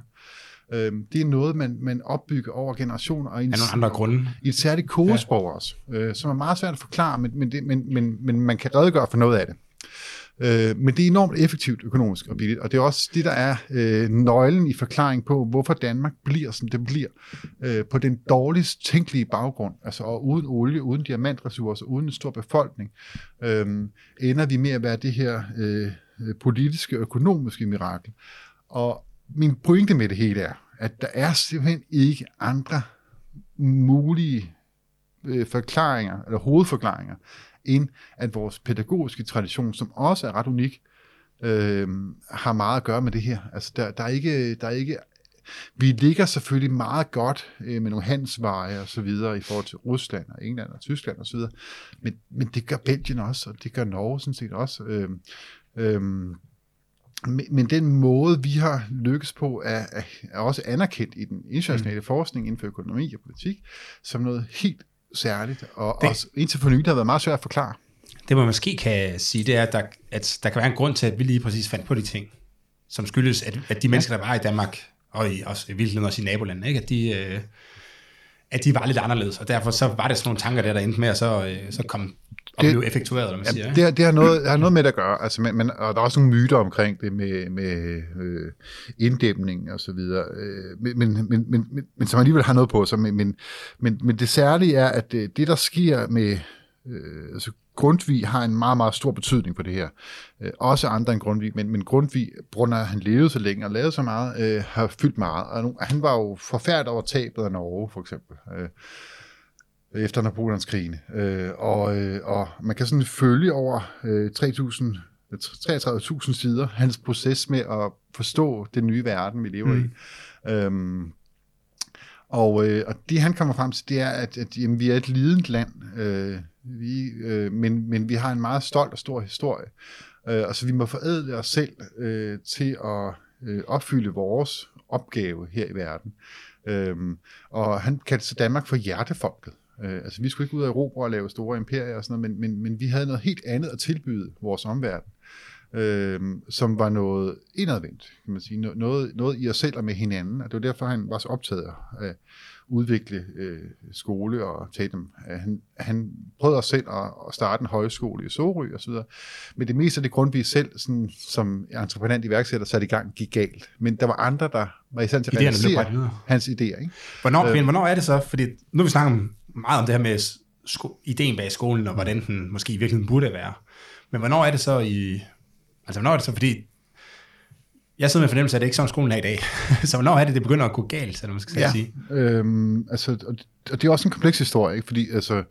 Øhm, det er noget, man, man opbygger over generationer og i, en, nogle andre grunde. i et særligt kodesprog ja. også, øh, som er meget svært at forklare, men, men, det, men, men, men man kan redegøre for noget af det. Øh, men det er enormt effektivt økonomisk og billigt, og det er også det, der er øh, nøglen i forklaring på, hvorfor Danmark bliver, som det bliver, øh, på den dårligst tænkelige baggrund, altså og uden olie, uden diamantressourcer, uden en stor befolkning, øh, ender vi med at være det her øh, politiske, økonomiske mirakel. Og min pointe med det hele er, at der er simpelthen ikke andre mulige øh, forklaringer, eller hovedforklaringer, end at vores pædagogiske tradition, som også er ret unik, øh, har meget at gøre med det her. Altså, der, der, er ikke, der er ikke vi ligger selvfølgelig meget godt øh, med nogle handelsveje og så videre i forhold til Rusland og England og Tyskland og så videre, men, men det gør Belgien også, og det gør Norge sådan set også. Øh, øh, men, men den måde, vi har lykkes på, er, er, er også anerkendt i den internationale mm. forskning inden for økonomi og politik, som noget helt særligt, og det, også indtil for nylig har været meget svært at forklare. Det man måske kan sige, det er, at der, at der kan være en grund til, at vi lige præcis fandt på de ting, som skyldes, at, at de mennesker, der var i Danmark, og i, også i virkeligheden også i nabolandene, ikke? at de... Øh, at de var lidt anderledes, og derfor så var det sådan nogle tanker der, der endte med at så, øh, så og det, blive effektueret, eller man ja, siger. Det, det, har noget, har noget med det at gøre, altså, men, men, og der er også nogle myter omkring det med, med øh, inddæmning og så videre, øh, men, men, men, men, men, men som alligevel har noget på sig, men, men, men, men det særlige er, at det, det der sker med, øh, altså Grundtvig har en meget, meget stor betydning på det her. Øh, også andre end Grundtvig, men, men Grundtvig, grund af at han levede så længe og lavede så meget, øh, har fyldt meget. Og han var jo forfærdet over tabet af Norge, for eksempel. Øh, efter Napoleonskrigene. Øh, og, øh, og man kan sådan følge over øh, 3.000 33.000 sider, hans proces med at forstå den nye verden, vi lever mm. i. Øhm, og, øh, og det han kommer frem til, det er, at, at jamen, vi er et lidende land, øh, vi, øh, men, men vi har en meget stolt og stor historie. Øh, og så vi må forædle os selv øh, til at øh, opfylde vores opgave her i verden. Øhm, og han kaldte sig Danmark for hjertefolket. Øh, altså, vi skulle ikke ud af Europa og lave store imperier og sådan noget, men, men, men vi havde noget helt andet at tilbyde vores omverden, øh, som var noget indadvendt, kan man sige. Noget, noget i os selv og med hinanden, og det var derfor, han var så optaget af udvikle øh, skole og tage dem. Han, han prøvede også selv at, at starte en højskole i Sorø og så videre. Men det meste af det grund, vi selv sådan, som entreprenant iværksætter satte i gang, gik galt. Men der var andre, der var i stand til at realisere hans idéer. Ikke? Hvornår, øh, hvornår er det så? Fordi nu vi snakker meget om det her med sko- ideen bag skolen, og hvordan den måske i virkeligheden burde være. Men hvornår er det så i... Altså, hvornår er det så, fordi jeg sidder med fornemmelse af, at det ikke er sådan, skolen er i dag. så hvornår er det, det begynder at gå galt, eller man skal ja. sige? Øhm, altså, og, og det er også en kompleks historie, ikke? fordi altså,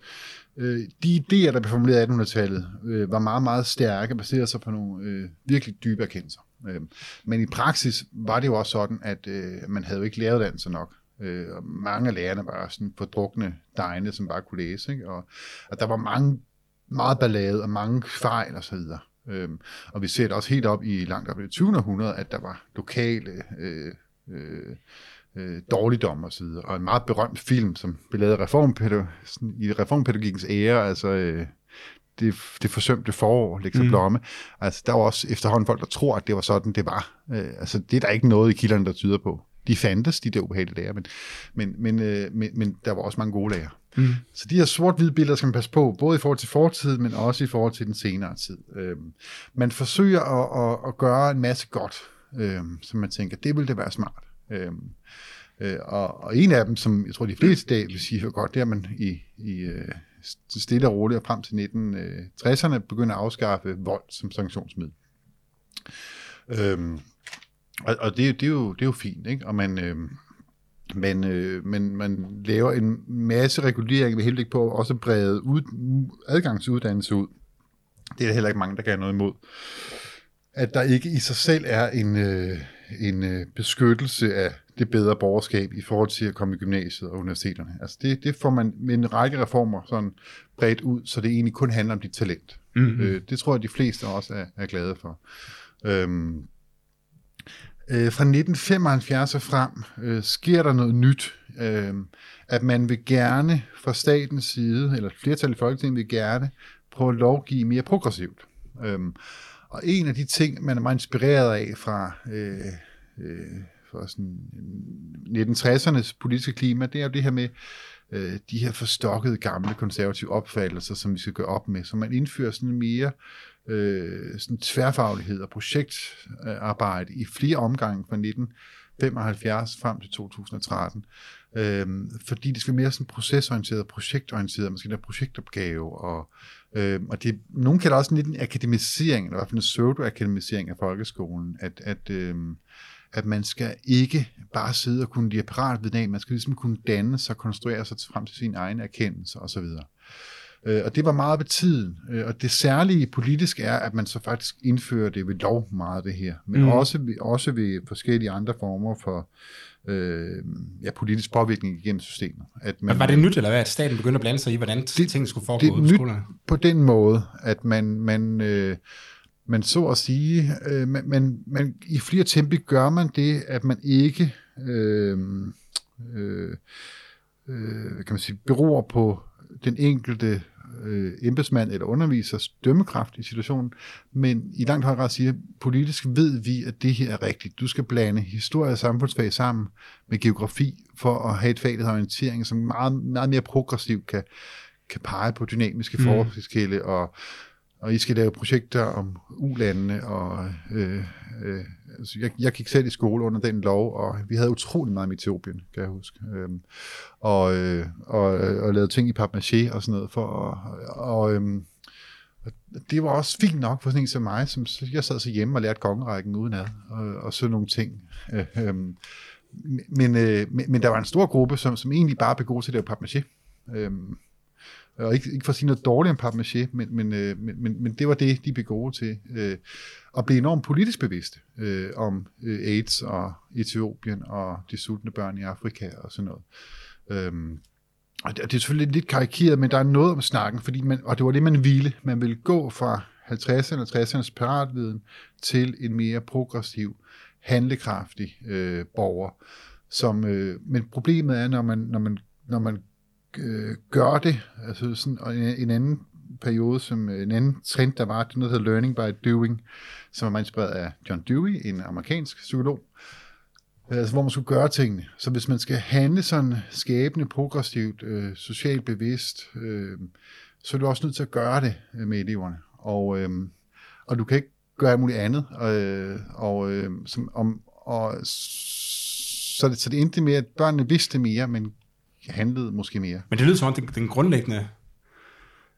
øh, de idéer, der blev formuleret i 1800-tallet, øh, var meget, meget stærke, baseret sig på nogle øh, virkelig dybe erkendelser. Øh, men i praksis var det jo også sådan, at øh, man havde jo ikke læreruddannelse nok. Øh, og mange af lærerne var sådan drukne degne, som bare kunne læse. Ikke? Og, og der var mange, meget ballade og mange fejl og så videre. Øhm, og vi ser det også helt op i langt op i 20. århundrede, at der var lokale øh, øh, øh, dårligdom og så videre. Og en meget berømt film, som blev lavet reformpædagog, i reformpædagogikkens ære, altså øh, det, det forsømte forår, Lex mm. Blomme. Altså, der var også efterhånden folk, der tror, at det var sådan, det var. Øh, altså, det er der ikke noget i kilderne, der tyder på. De fandtes, de der ubehagelige lærer, men, men, men, øh, men, men der var også mange gode lærer. Mm. Så de her sort-hvide billeder skal man passe på, både i forhold til fortiden, men også i forhold til den senere tid. Øhm, man forsøger at, at, at gøre en masse godt, øhm, som man tænker, det ville det være smart. Øhm, øh, og, og en af dem, som jeg tror de fleste dag vil sige, godt, det er, man i, i øh, stille og roligt og frem til 1960'erne begynder at afskaffe vold som sanktionsmiddel. Øhm, og og det, det, er jo, det er jo fint, ikke? Og man... Øh, men, øh, men man laver en masse regulering med henblik på også brede ud, adgang til uddannelse ud. Det er der heller ikke mange, der kan have noget imod. At der ikke i sig selv er en, øh, en øh, beskyttelse af det bedre borgerskab i forhold til at komme i gymnasiet og universiteterne. Altså det, det får man med en række reformer sådan bredt ud, så det egentlig kun handler om dit talent. Mm-hmm. Øh, det tror jeg, de fleste også er, er glade for. Øhm, øh, fra 1975 og frem øh, sker der noget nyt. Øh, at man vil gerne fra statens side, eller flertal i Folketinget vil gerne prøve at lovgive mere progressivt. Øh, og en af de ting, man er meget inspireret af fra, øh, øh, fra sådan 1960'ernes politiske klima, det er jo det her med øh, de her forstokkede gamle konservative opfattelser, som vi skal gøre op med. Så man indfører sådan mere øh, øh, sådan tværfaglighed og projektarbejde i flere omgange fra 1975 frem til 2013. Øh, fordi det skal være mere sådan procesorienteret, projektorienteret, man skal have projektopgave, og, øh, og det, nogen kalder også lidt en akademisering, eller i hvert fald en pseudo-akademisering af folkeskolen, at, at, øh, at man skal ikke bare sidde og kunne lide apparat ved man skal ligesom kunne danne sig og konstruere sig frem til sin egen erkendelse osv. Øh, og det var meget ved tiden. Øh, og det særlige politisk er, at man så faktisk indfører det ved lov meget det her. Men mm. også, også ved forskellige andre former for øh, ja, politisk påvirkning igennem systemet. At man, Men var det nyt, eller hvad, at staten begyndte at blande sig i, hvordan det, tingene skulle foregå det er nyt på den måde, at man, man, øh, man så at sige, øh, man, man, man, i flere tempi gør man det, at man ikke øh, øh, øh, kan man sige, beror på den enkelte øh, embedsmand eller undervisers dømmekraft i situationen, men i langt højere grad siger, politisk ved vi, at det her er rigtigt. Du skal blande historie og samfundsfag sammen med geografi for at have et fag, der har orientering, som meget, meget mere progressivt kan, kan pege på dynamiske mm. forskelle og og I skal lave projekter om ulandene, og øh, øh, altså jeg, jeg gik selv i skole under den lov, og vi havde utrolig meget med Etiopien, kan jeg huske, øhm, og, øh, og, øh, og lavede ting i papmaché og sådan noget, for, og, og øhm, det var også fint nok for sådan en som mig, som jeg sad så hjemme og lærte kongerækken udenad, og, og sådan nogle ting. Øh, øh, men, øh, men, men der var en stor gruppe, som, som egentlig bare blev gode til at lave papmaché. Øhm, og ikke, ikke for at sige noget dårligt om papmaché, men, men, øh, men, men, men det var det, de blev gode til. Øh, at blive enormt politisk bevidste øh, om øh, AIDS og Etiopien og de sultne børn i Afrika og sådan noget. Øhm, og det, det er selvfølgelig lidt karikeret, men der er noget om snakken, fordi man, og det var det, man ville. Man ville gå fra 50'erne og 60'ernes piratviden til en mere progressiv, handlekraftig øh, borger. Som, øh, men problemet er, når man, når man, når man øh, gøre det, altså sådan, og en, en anden periode, som øh, en anden trend, der var, det er noget, der hedder learning by doing, som var inspireret af John Dewey, en amerikansk psykolog, altså hvor man skulle gøre tingene. Så hvis man skal handle sådan skabende, progressivt, øh, socialt bevidst, øh, så er du også nødt til at gøre det øh, med eleverne. Og, øh, og du kan ikke gøre alt muligt andet. Øh, og, øh, som, om, og, så, det, så det endte med, at børnene vidste mere, men handlede måske mere. Men det lyder som om, den, den grundlæggende...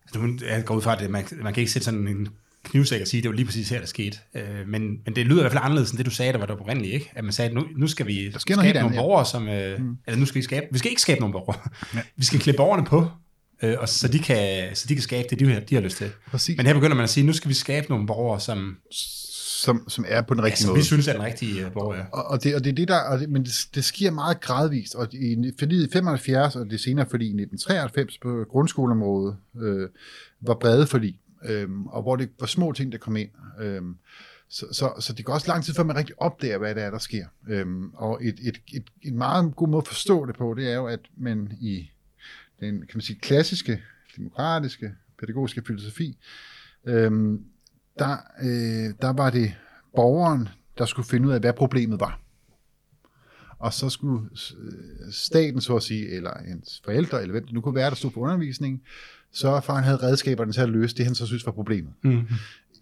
Altså, jeg går ud fra, at man, man kan ikke sætte sådan en knivsæk og sige, at det var lige præcis her, der skete. Øh, men, men det lyder i hvert fald anderledes end det, du sagde, der var det oprindelige, ikke? At man sagde, at nu, nu skal vi skabe nogle andet, borgere, som... Øh, mm. Eller nu skal vi skabe... Vi skal ikke skabe nogle borgere. Ja. Vi skal klæde borgerne på, øh, og så de, kan, så de kan skabe det, de, har, de har lyst til. Præcis. Men her begynder man at sige, nu skal vi skabe nogle borgere, som som, som er på den rigtige ja, måde. vi synes er den rigtige uh, borger, ja. Og, og, det, og det er det, der, og det, men det, det sker meget gradvist, og i forliget i 75, og det senere fordi i 1993 på grundskoleområdet, øh, var brede forlig, øh, og hvor det var små ting, der kom ind. Øh, så, så, så det går også lang tid, før man rigtig opdager, hvad det er, der sker. Øhm, og et, et, et, et meget god måde at forstå det på, det er jo, at man i den kan man sige, klassiske, demokratiske, pædagogiske filosofi, øhm, der, øh, der var det borgeren, der skulle finde ud af, hvad problemet var. Og så skulle øh, staten, så at sige, eller ens forældre, eller hvem det nu kunne være, der stod for undervisning, så for han havde redskaberne til at løse det, han så synes var problemet. Mm-hmm.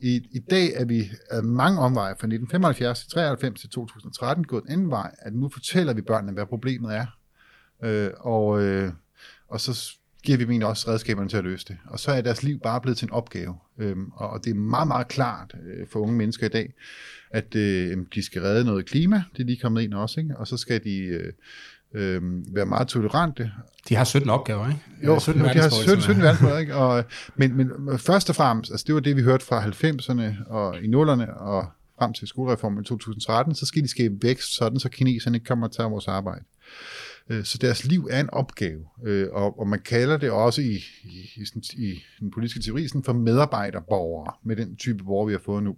I, I dag er vi af mange omveje fra 1975 til 93 til 2013 gået en anden vej, at nu fortæller vi børnene, hvad problemet er. Øh, og, øh, og så giver vi dem også redskaberne til at løse det. Og så er deres liv bare blevet til en opgave. Øhm, og det er meget, meget klart øh, for unge mennesker i dag, at øh, de skal redde noget klima, det er lige kommet ind også, ikke? og så skal de øh, øh, være meget tolerante. De har 17 opgaver, ikke? Jo, 17 jo de har 17, 17 verdensmål, ikke? Og, men, men først og fremmest, altså det var det, vi hørte fra 90'erne og i 0'erne og frem til skolereformen i 2013, så skal de skabe vækst, sådan så kineserne ikke kommer til vores arbejde. Øh, så deres liv er en opgave, øh, og, og man kalder det også i, i, i, i den politiske teori sådan for medarbejderborgere, med den type borgere, vi har fået nu.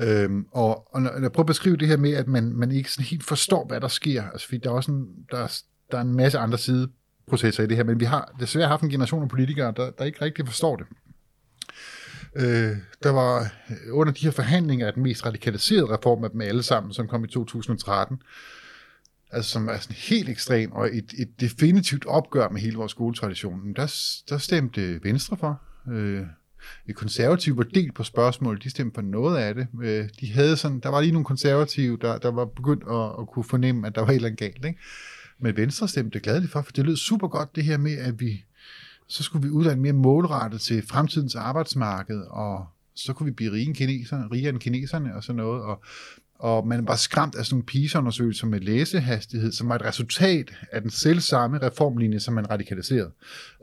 Øhm, og, og når jeg prøver at beskrive det her med, at man, man ikke sådan helt forstår, hvad der sker, altså fordi der er også en, der, der er en masse andre sideprocesser i det her, men vi har desværre haft en generation af politikere, der, der ikke rigtig forstår det. Øh, der var øh, under de her forhandlinger, den mest radikaliserede reform af dem alle sammen, som kom i 2013, altså som er sådan helt ekstrem, og et, et definitivt opgør med hele vores skoletradition, der, der stemte Venstre for. Øh, et konservative var delt på spørgsmål, de stemte for noget af det. Øh, de havde sådan, der var lige nogle konservative, der, der var begyndt at, at kunne fornemme, at der var helt andet galt. Ikke? Men Venstre stemte gladeligt for, for det lød super godt det her med, at vi så skulle vi uddanne mere målrettet til fremtidens arbejdsmarked, og så kunne vi blive rige, kineserne, rigere end kineserne og sådan noget. Og og man var skræmt af sådan nogle PISA-undersøgelser med læsehastighed, som var et resultat af den selv samme reformlinje, som man radikaliserede.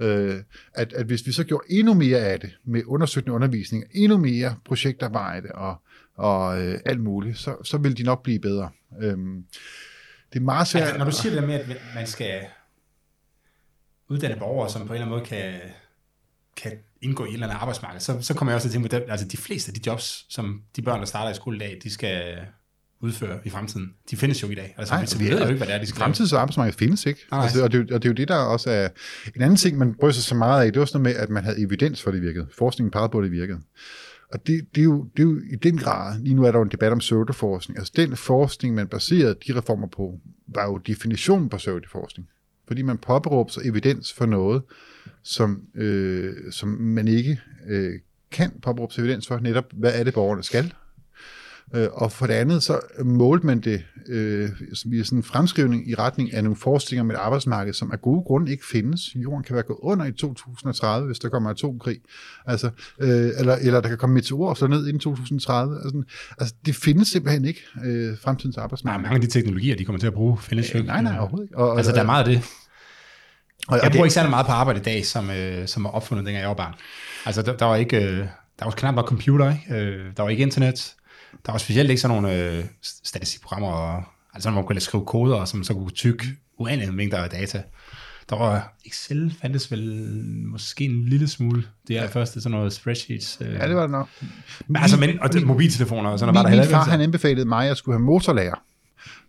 Øh, at, at hvis vi så gjorde endnu mere af det, med undersøgende undervisning, endnu mere projektarbejde og, og øh, alt muligt, så, så ville de nok blive bedre. Øh, det er meget svært... Altså, når du siger det der med, at man skal uddanne borgere, som på en eller anden måde kan, kan indgå i et eller andet arbejdsmarked, så, så kommer jeg også til at tænke på, at altså, de fleste af de jobs, som de børn, der starter i skole i dag, de skal udføre i fremtiden. De findes jo i dag. Altså, Nej, så vi ved jo ikke, hvad det er, de skal Fremtidens arbejdsmarked findes ikke. Nej, altså, og, det, og det er jo det, der også er... En anden ting, man bryder sig så meget af, det var sådan noget med, at man havde evidens for, det virkede. Forskningen pegede på, at det virkede. Og det, det, er jo, det er jo i den grad, lige nu er der jo en debat om pseudoforskning. Altså den forskning, man baserede de reformer på, var jo definitionen på pseudoforskning. Fordi man påberåber sig evidens for noget, som, øh, som man ikke øh, kan påberåbe sig evidens for, netop hvad er det, borgerne skal, Øh, og for det andet, så målte man det øh, via sådan en fremskrivning i retning af nogle forestillinger med et arbejdsmarked, som af gode grunde ikke findes. Jorden kan være gået under i 2030, hvis der kommer atomkrig. Altså, øh, eller, eller der kan komme meteor og så ned inden 2030. Altså, altså, det findes simpelthen ikke, øh, fremtidens arbejdsmarked. Nej, mange af de teknologier, de kommer til at bruge, findes jo ikke. Nej, nej, overhovedet ikke. Og, altså, der er meget af det. Og, jeg bruger ikke særlig meget på arbejde i dag, som, øh, som var opfundet, dengang jeg var barn. Altså, der, der var ikke... Øh, der var knap nok computer, ikke? Øh, der var ikke internet. Der var specielt ikke sådan nogle øh, statistikprogrammer, altså hvor man kunne skrive koder, som så kunne tykke uendelige mængder af data. Der var Excel fandtes vel måske en lille smule. Det er ja. første sådan noget spreadsheets. Øh. Ja, det var det nok. Men, altså, men, og det, mobiltelefoner og sådan noget. Min, var der min far, han anbefalede mig, at jeg skulle have motorlærer.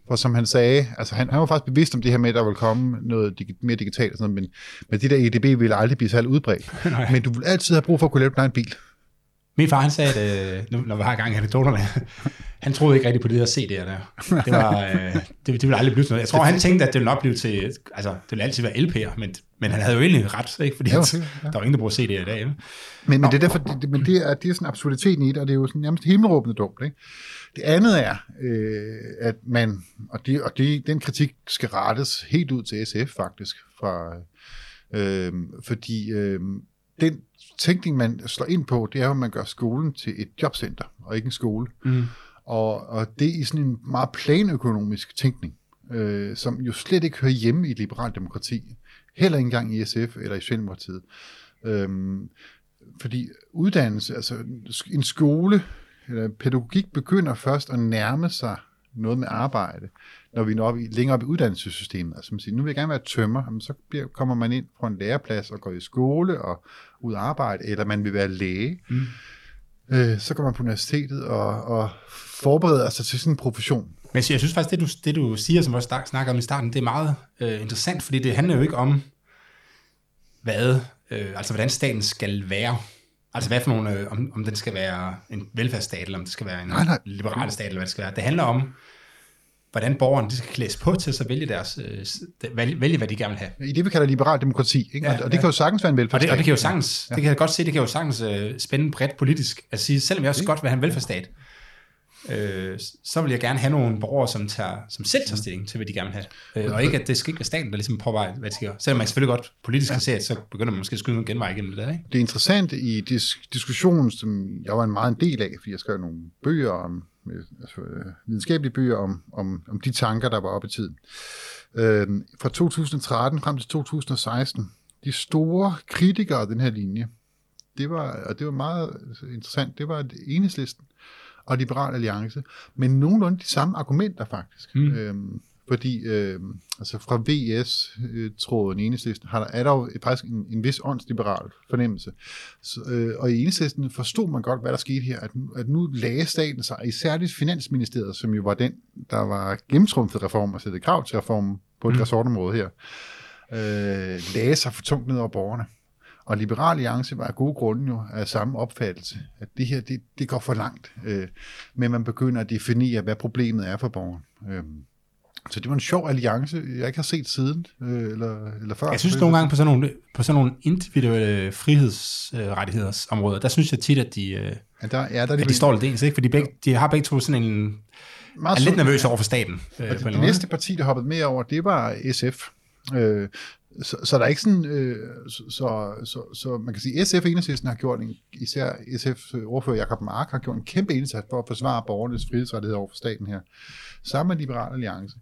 For som han sagde, altså han, han var faktisk bevidst om det her med, at der ville komme noget dig, mere digitalt og sådan noget, men, men det der EDB ville aldrig blive særlig udbredt. men du vil altid have brug for at kunne lave dig en bil. Min far, han sagde, at øh, nu, når vi har gang i anekdoterne, han troede ikke rigtigt på det der CD'er der. Det, var, øh, det, det ville aldrig blive sådan noget. Jeg tror, han tænkte, at det ville nok blive til, altså, det ville altid være LP'er, men, men han havde jo egentlig ret, ikke? fordi Ja, ja, ja. der var ingen, der bruger CD'er i dag. Ikke? Men, men det er derfor, det, men det er, det er sådan absurditeten i det, og det er jo sådan nærmest himmelråbende dumt. Ikke? Det andet er, øh, at man, og, det, og det, den kritik skal rettes helt ud til SF faktisk, fra, øh, fordi øh, den tænkning, man slår ind på, det er jo, at man gør skolen til et jobcenter, og ikke en skole. Mm. Og, og det er i sådan en meget planøkonomisk tænkning, øh, som jo slet ikke hører hjemme i et liberalt demokrati. Heller ikke engang i SF eller i Socialdemokratiet. Øhm, fordi uddannelse, altså en skole eller pædagogik begynder først at nærme sig noget med arbejde, når vi når op i, længere op i uddannelsessystemet. Altså man siger, nu vil jeg gerne være tømmer, jamen, så bliver, kommer man ind på en læreplads og går i skole og ud og arbejde, eller man vil være læge. Mm. Øh, så går man på universitetet og, og forbereder sig til sådan en profession. Men jeg synes faktisk, det du, det du siger, som også snak- snakker om i starten, det er meget øh, interessant, fordi det handler jo ikke om, hvad, øh, altså hvordan staten skal være. Altså hvad for nogle, øh, om, om den skal være en velfærdsstat, eller om det skal være en Nej, nej. liberal stat, eller hvad det skal være. Det handler om, hvordan borgerne de skal klædes på til at så vælge, deres, øh, vælge, vælge, hvad de gerne vil have. I det, vi kalder liberalt demokrati. Ikke? Ja, og, og det ja. kan jo sagtens være en Og velfærdsstat. det, og det kan jo sagtens, ja. det kan jeg godt se, det kan jo sagtens øh, spænde bredt politisk. At sige, selvom jeg også godt vil have en velfærdsstat, øh, så vil jeg gerne have nogle borgere, som, tager, som selv tager stilling til, hvad de gerne vil have. Øh, og ikke, at det skal ikke være staten, der ligesom påvejer, hvad de skal gøre. Selvom man selvfølgelig godt politisk kan se, at så begynder man måske at skyde nogle genvej igennem det der, ikke? det interessante i dis- diskussionen, som jeg var en meget en del af, fordi jeg skrev nogle bøger om, øh, altså, øh, videnskabelige bøger om, om, om de tanker, der var oppe i tiden. Øh, fra 2013 frem til 2016, de store kritikere af den her linje, det var, og det var meget interessant, det var enhedslisten og Liberal Alliance, men nogenlunde de samme argumenter faktisk. Mm. Øhm, fordi øh, altså fra VS-tråden i enhedslisten har der, er der jo faktisk en, en vis åndsliberal fornemmelse. Så, øh, og i enhedslisten forstod man godt, hvad der skete her, at, nu- at nu lagde staten sig, især det finansministeriet, som jo var den, der var gennemtrumfet reform og sætte krav til reformen på et mm. resortområde her, øh, lagde sig for tungt ned over borgerne. Og Liberal Alliance var af gode grunde jo af samme opfattelse, at det her, det, det går for langt. Øh, men man begynder at definere, hvad problemet er for borgeren. Øh, så det var en sjov alliance, jeg ikke har set siden, øh, eller, eller før. Jeg synes nogle gange på sådan nogle, på sådan nogle individuelle frihedsrettighedsområder, der synes jeg tit, at de, øh, Ja, der, ja, der er at de står lidt ens, ikke? Fordi begge, de har begge to sådan en, meget er lidt sundt. nervøse over for staten. Øh, Og det måde. næste parti, der hoppede mere over, det var SF. Øh, så, så der er ikke sådan, øh, så, så, så, så man kan sige, at SF og Enhedslisten har gjort en, især SF's ordfører Jakob Mark har gjort en kæmpe indsats for at forsvare borgernes frihedsrettigheder over for staten her. Sammen med Liberal Alliance.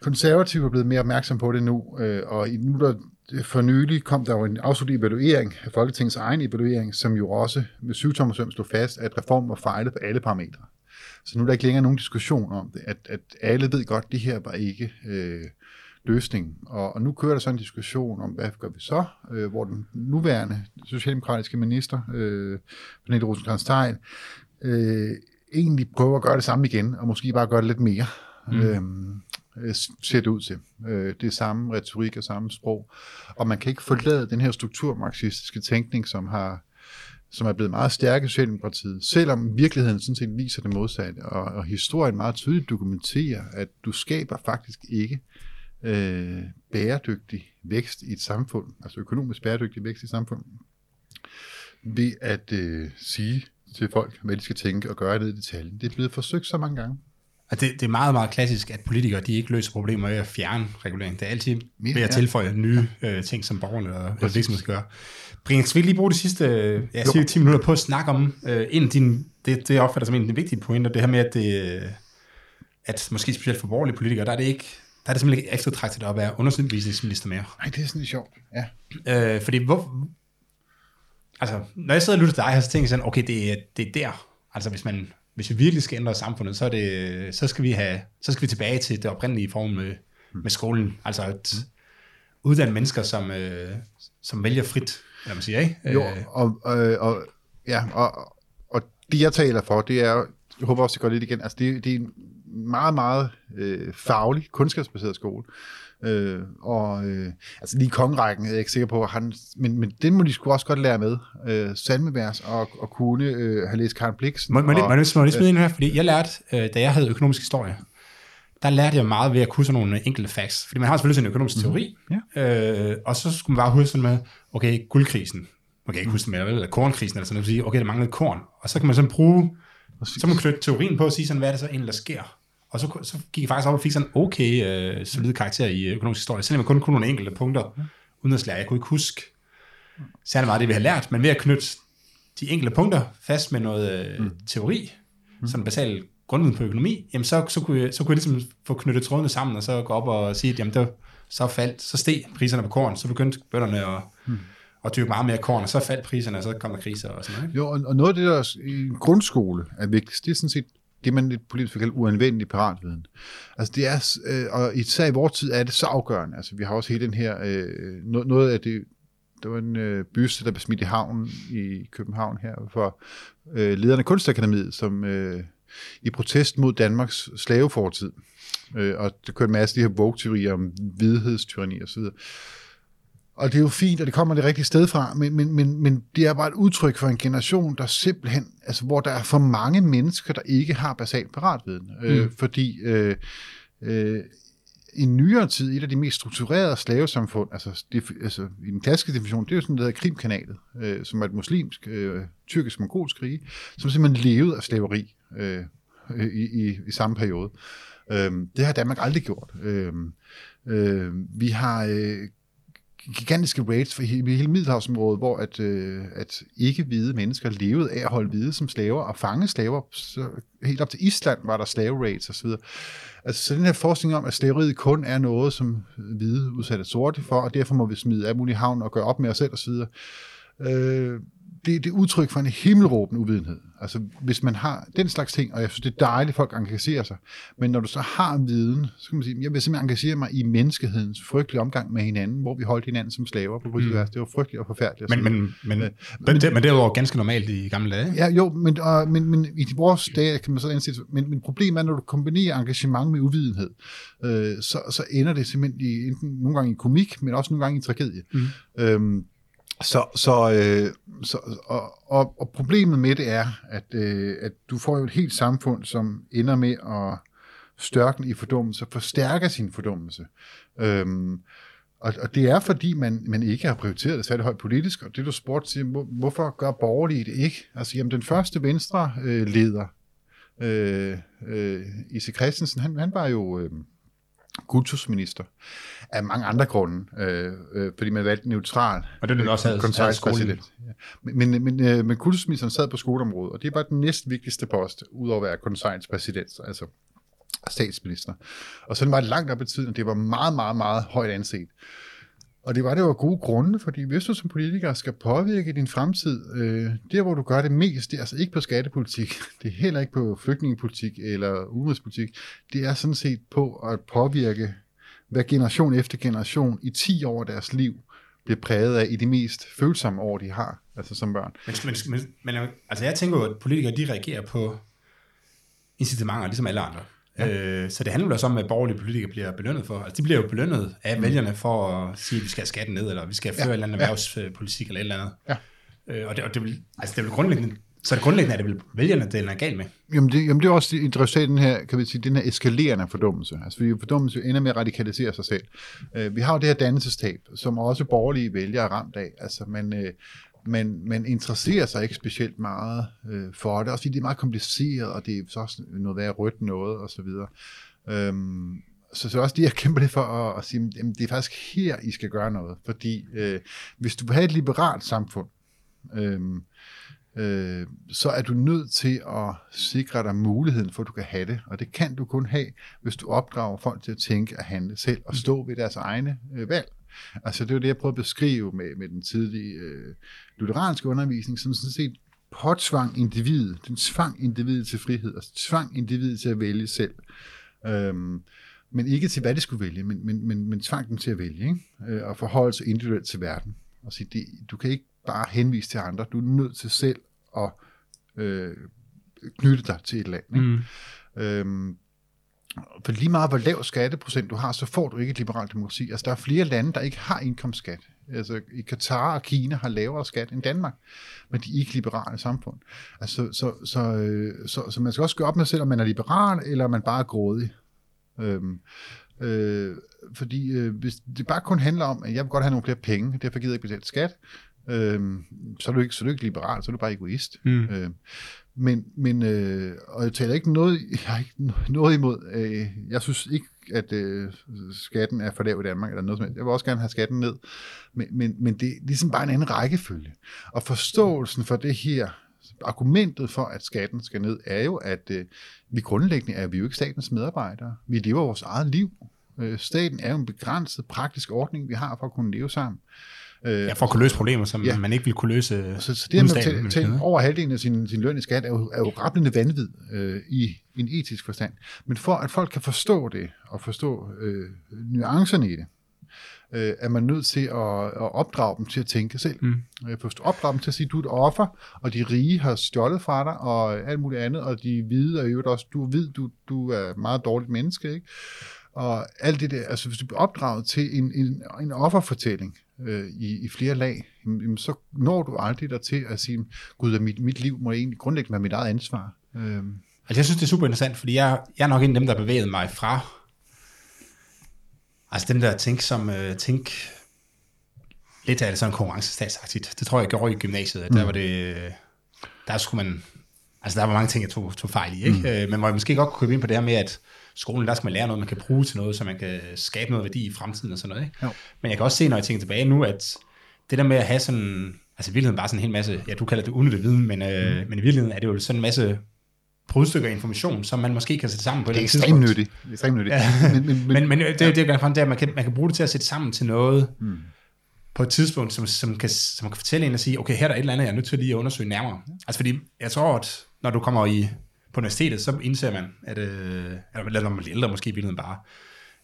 Konservative er blevet mere opmærksom på det nu, øh, og i- nu der øh, for nylig kom der jo en afsluttet evaluering af Folketingets egen evaluering, som jo også med syvtommersøm slog fast, at reformen var fejlet på alle parametre. Så nu er der ikke længere nogen diskussion om det, at, at alle ved godt, at det her var ikke øh, løsningen. Og, og nu kører der så en diskussion om, hvad gør vi så, øh, hvor den nuværende socialdemokratiske minister, øh, Pernille rosenkrantz øh, egentlig prøver at gøre det samme igen, og måske bare gøre det lidt mere. Mm. Øhm, øh, ser det ud til. Øh, det er samme retorik og samme sprog. Og man kan ikke forlade den her strukturmarxistiske tænkning, som har som er blevet meget stærk i Socialdemokratiet, selvom virkeligheden sådan set viser det modsatte, og, og historien meget tydeligt dokumenterer, at du skaber faktisk ikke øh, bæredygtig vækst i et samfund, altså økonomisk bæredygtig vækst i et samfund, ved at øh, sige til folk, hvad de skal tænke og gøre ned i detaljen. Det er blevet forsøgt så mange gange. Og det, det er meget, meget klassisk, at politikere de ikke løser problemer ved at fjerne regulering. Det er altid Mere, ved at ja. tilføje nye øh, ting, som borgerne og virksomheder skal gøre. Brian, skal vi lige bruge de sidste ja, cirka 10 minutter på at snakke om øh, en af dine, det, det jeg opfatter som en af de vigtige pointer, det her med, at, det, øh, at måske specielt for borgerlige politikere, der er det ikke der er det simpelthen ikke eftertragtet at være undervisningsminister mere. Nej, det er sådan lidt sjovt. Ja. Øh, fordi hvor, altså, når jeg sidder og lytter til dig her, så tænker jeg sådan, okay, det, det er der. Altså, hvis man hvis vi virkelig skal ændre samfundet, så, er det, så, skal vi have, så skal vi tilbage til det oprindelige form med, med skolen. Altså at uddanne mennesker, som, øh, som vælger frit, eller man siger, ikke? Jo, Øh, og, og, og, ja, og, og det jeg taler for, det er, jeg håber også, det går lidt igen, altså det, det er meget, meget øh, faglig, kundskabsbaseret skole. Øh, og øh, altså lige kongerækken er jeg ikke sikker på, han, men, men det må de sgu også godt lære med. Øh, salmevers og, og kunne øh, have læst Karen Blix. Må, må, det, må, det, må det smide ind her? Fordi jeg lærte, øh, da jeg havde økonomisk historie, der lærte jeg meget ved at kunne sådan nogle enkelte facts. Fordi man har selvfølgelig en økonomisk teori, Ja. øh, og så skulle man bare huske sådan med, okay, guldkrisen, man kan ikke huske det mere, eller kornkrisen, eller sådan noget, sige, okay, der manglede korn. Og så kan man sådan bruge, så kan man knytte teorien på og sige sådan, hvad er det så egentlig, der sker? Og så, så gik jeg faktisk op og fik sådan en okay øh, solid karakter i økonomisk historie, selvom jeg kun kunne nogle enkelte punkter udenrigslærer. Jeg kunne ikke huske særlig meget af det, vi har lært, men ved at knytte de enkelte punkter fast med noget øh, mm. teori, mm. sådan basal grundviden på økonomi, jamen så, så, kunne jeg, så kunne jeg ligesom få knyttet trådene sammen, og så gå op og sige, at jamen der, så faldt, så steg priserne på korn, så begyndte bønderne at, mm. at dyrke meget mere korn, og så faldt priserne, og så kom der kriser og sådan noget. Ikke? Jo, og, og noget af det, der i grundskole er vigtigst, det er sådan set det, man lidt politisk vil kalde uanvendelig paratviden. Altså det er, øh, og især i vores tid er det så afgørende. Altså vi har også hele den her, øh, noget, noget af det, der var en øh, byste, der blev smidt i havnen i København her, for øh, lederne af Kunstakademiet, som øh, i protest mod Danmarks slavefortid, øh, og der kørte en masse af de her vogue om vidhedstyranni og så videre. Og det er jo fint, og det kommer det rigtige sted fra, men, men, men, men det er bare et udtryk for en generation, der simpelthen, altså hvor der er for mange mennesker, der ikke har basal paratviden. Mm. Øh, fordi øh, øh, i nyere tid, et af de mest strukturerede slavesamfund, altså, det, altså i den klassiske definition, det er jo sådan, der hedder Krimkanalet, øh, som er et muslimsk, øh, tyrkisk-mongolsk rige, som simpelthen levede af slaveri øh, i, i, i samme periode. Øh, det har Danmark aldrig gjort. Øh, øh, vi har øh, gigantiske raids for hele, hele Middelhavsområdet, hvor at, øh, at ikke-hvide mennesker levede af at holde hvide som slaver og fange slaver. Så helt op til Island var der slave raids osv. Altså, så den her forskning om, at slaveriet kun er noget, som hvide udsatte sorte for, og derfor må vi smide af mulig havn og gøre op med os selv osv., øh, det, det er udtryk for en himmelråbende uvidenhed. Altså, hvis man har den slags ting, og jeg synes, det er dejligt, at folk engagerer sig, men når du så har viden, så kan man sige, jeg vil simpelthen engagere mig i menneskehedens frygtelige omgang med hinanden, hvor vi holdt hinanden som slaver på mm. Det var frygteligt og forfærdeligt. Men, men, men, men, men, det, men det var ganske normalt i gamle dage. Ja, jo, men, og, men, men i vores dage kan man så ansætte, men, men problemet er, når du kombinerer engagement med uvidenhed, øh, så, så ender det simpelthen i, enten nogle gange i komik, men også nogle gange i tragedie. Mm. Øhm, så, så, øh, så og, og, og problemet med det er, at, øh, at du får jo et helt samfund, som ender med at størken i fordummelse, forstærker sin fordummelse. Øhm, og, og det er, fordi man, man ikke har prioriteret det særlig højt politisk, og det du spurgte til, hvor, hvorfor gør borgerlige det ikke? Altså, jamen, den første venstre øh, leder, øh, øh, Ise Christensen, han, han var jo... Øh, kultusminister af mange andre grunde, øh, øh, fordi man valgte neutral. Og det er også havde, havde skolen. Men, men, men, øh, men kultusministeren sad på skoleområdet, og det var den næst vigtigste post, udover at være konsejns præsident, altså statsminister. Og så var det langt op i tiden, og det var meget, meget, meget højt anset. Og det var det jo gode grunde, fordi hvis du som politiker skal påvirke din fremtid, øh, der hvor du gør det mest, det er altså ikke på skattepolitik, det er heller ikke på flygtningepolitik eller udenrigspolitik, det er sådan set på at påvirke, hvad generation efter generation i 10 år af deres liv bliver præget af i de mest følsomme år, de har, altså som børn. Men, men, men, men altså jeg tænker jo, at politikere de reagerer på incitamenter, ligesom alle andre. Ja. Øh, så det handler også om, at borgerlige politikere bliver belønnet for. Altså, de bliver jo belønnet af mm. vælgerne for at sige, at vi skal have skatten ned, eller vi skal føre ja. en eller anden erhvervspolitik, eller et eller andet. Ja. Øh, og det, og det, vil, altså, det vil grundlæggende så det grundlæggende er det vel vælgerne, det er galt med? Jamen det, jamen det er også interessant, den her, kan vi sige, den her eskalerende fordummelse. Altså fordi fordummelse ender med at radikalisere sig selv. Uh, vi har jo det her dannelsestab, som også borgerlige vælgere er ramt af. Altså man, uh, man, man interesserer sig ikke specielt meget øh, for det, også fordi det er meget kompliceret, og det er så også noget værd rødt noget, og så videre. Øhm, så, så også det, jeg kæmper det for at, at sige, at det er faktisk her, I skal gøre noget. Fordi øh, hvis du vil have et liberalt samfund, øh, øh, så er du nødt til at sikre dig muligheden for, at du kan have det. Og det kan du kun have, hvis du opdrager folk til at tænke og handle selv, og stå ved deres egne øh, valg. Altså det er jo det, jeg prøver at beskrive med, med den tidlige øh, lutheranske undervisning, som sådan set påtvang individet, den tvang individet til frihed, og tvang individet til at vælge selv. Øhm, men ikke til, hvad de skulle vælge, men, men, men, men tvang dem til at vælge, ikke? Øh, og forholde sig individuelt til verden. Og sige, det, du kan ikke bare henvise til andre, du er nødt til selv at øh, knytte dig til et land. Ikke? Mm. Øhm, for lige meget hvor lav skatteprocent du har, så får du ikke et liberalt demokrati. Altså der er flere lande, der ikke har indkomstskat. Altså i Katar og Kina har lavere skat end Danmark, men de er ikke liberale samfund. Altså, så, så, så, øh, så, så man skal også gøre op med sig selv, om man er liberal, eller om man bare er grådig. Øhm, øh, fordi øh, hvis det bare kun handler om, at jeg vil godt have nogle flere penge, derfor gider jeg ikke betale skat, øh, så, er du ikke, så er du ikke liberal, så er du bare egoist. Mm. Øh, men, men øh, og jeg taler ikke noget, jeg har ikke noget imod, øh, jeg synes ikke, at øh, skatten er for lav i Danmark, eller noget som helst. Jeg vil også gerne have skatten ned, men, men, men det er ligesom bare en anden rækkefølge. Og forståelsen for det her, argumentet for, at skatten skal ned, er jo, at øh, vi grundlæggende er vi jo ikke statens medarbejdere. Vi lever vores eget liv. Øh, staten er jo en begrænset praktisk ordning, vi har for at kunne leve sammen. Øh, ja, for at kunne løse problemer, som ja. man ikke vil kunne løse Så, så det med at tage over halvdelen af sin, sin løn i skat er jo, er jo rappelende vanvid øh, i en etisk forstand. Men for at folk kan forstå det, og forstå øh, nuancerne i det, øh, er man nødt til at, at opdrage dem til at tænke selv. Mm. Øh, opdrage dem til at sige, at du er et offer, og de rige har stjålet fra dig, og alt muligt andet, og de hvide er jo også, du ved, du, du er et meget dårligt menneske, ikke? Og alt det der, altså hvis du bliver opdraget til en, en, en offerfortælling øh, i, i flere lag, jamen, så når du aldrig der til at sige, gud, mit, mit liv må egentlig grundlæggende være mit eget ansvar. Øh. Altså jeg synes, det er super interessant, fordi jeg, jeg er nok en af dem, der bevæget mig fra Altså dem der tænk som, øh, tænk lidt af det sådan konkurrencestatsagtigt. Det tror jeg, jeg gjorde i gymnasiet, at der mm. var det, der skulle man, altså der var mange ting, jeg tog, tog fejl i, ikke? Mm. Øh, men hvor jeg måske godt kunne købe ind på det her med, at skolen, der skal man lære noget, man kan bruge til noget, så man kan skabe noget værdi i fremtiden og sådan noget, ikke? Jo. Men jeg kan også se, når jeg tænker tilbage nu, at det der med at have sådan, altså i virkeligheden bare sådan en hel masse, ja, du kalder det unødig viden, men, øh, mm. men i virkeligheden er det jo sådan en masse brudstykker af information, som man måske kan sætte sammen på det er ekstremt nyttigt. Det er ekstremt nyttigt. Ja. men, men, men, men det, det, det, det, det er, at man kan, man kan bruge det til at sætte sammen til noget, mm. på et tidspunkt, som, som, kan, som kan fortælle en og sige, okay, her er der et eller andet, jeg er nødt til lige at undersøge nærmere. Altså fordi, jeg tror, at når du kommer i, på universitetet, så indser man, at, øh, eller når man bliver ældre måske i bare,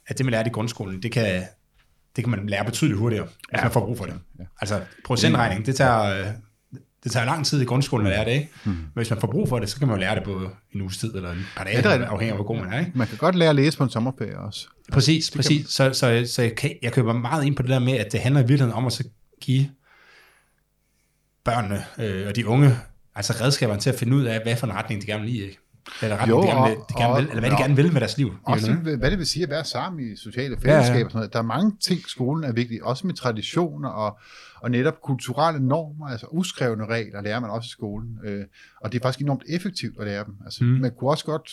at det, man lærer i grundskolen, det kan, det kan man lære betydeligt hurtigere, hvis ja. man får brug for det. Ja. Altså procentregning, det tager øh, det tager lang tid i grundskolen at lære det, ikke? Mm. Men hvis man får brug for det, så kan man jo lære det på en uges tid eller en par dage, ja, det afhængig af, hvor god man er. Ikke? Man kan godt lære at læse på en sommerferie også. Præcis, det præcis. Så, så, så jeg, kan, jeg køber meget ind på det der med, at det handler i virkeligheden om at så give børnene øh, og de unge altså redskaberne til at finde ud af, hvad for en retning de gerne vil i, ikke? Eller retning, jo, de gerne vil, de gerne og, vil, eller hvad de gerne vil med deres liv. Også hvad det vil sige at være sammen i sociale fællesskaber. Ja, ja. Og sådan noget. Der er mange ting, skolen er vigtig, også med traditioner og, og netop kulturelle normer, altså uskrevne regler, lærer man også i skolen. Øh, og det er faktisk enormt effektivt at lære dem. Altså, mm. Man kunne også godt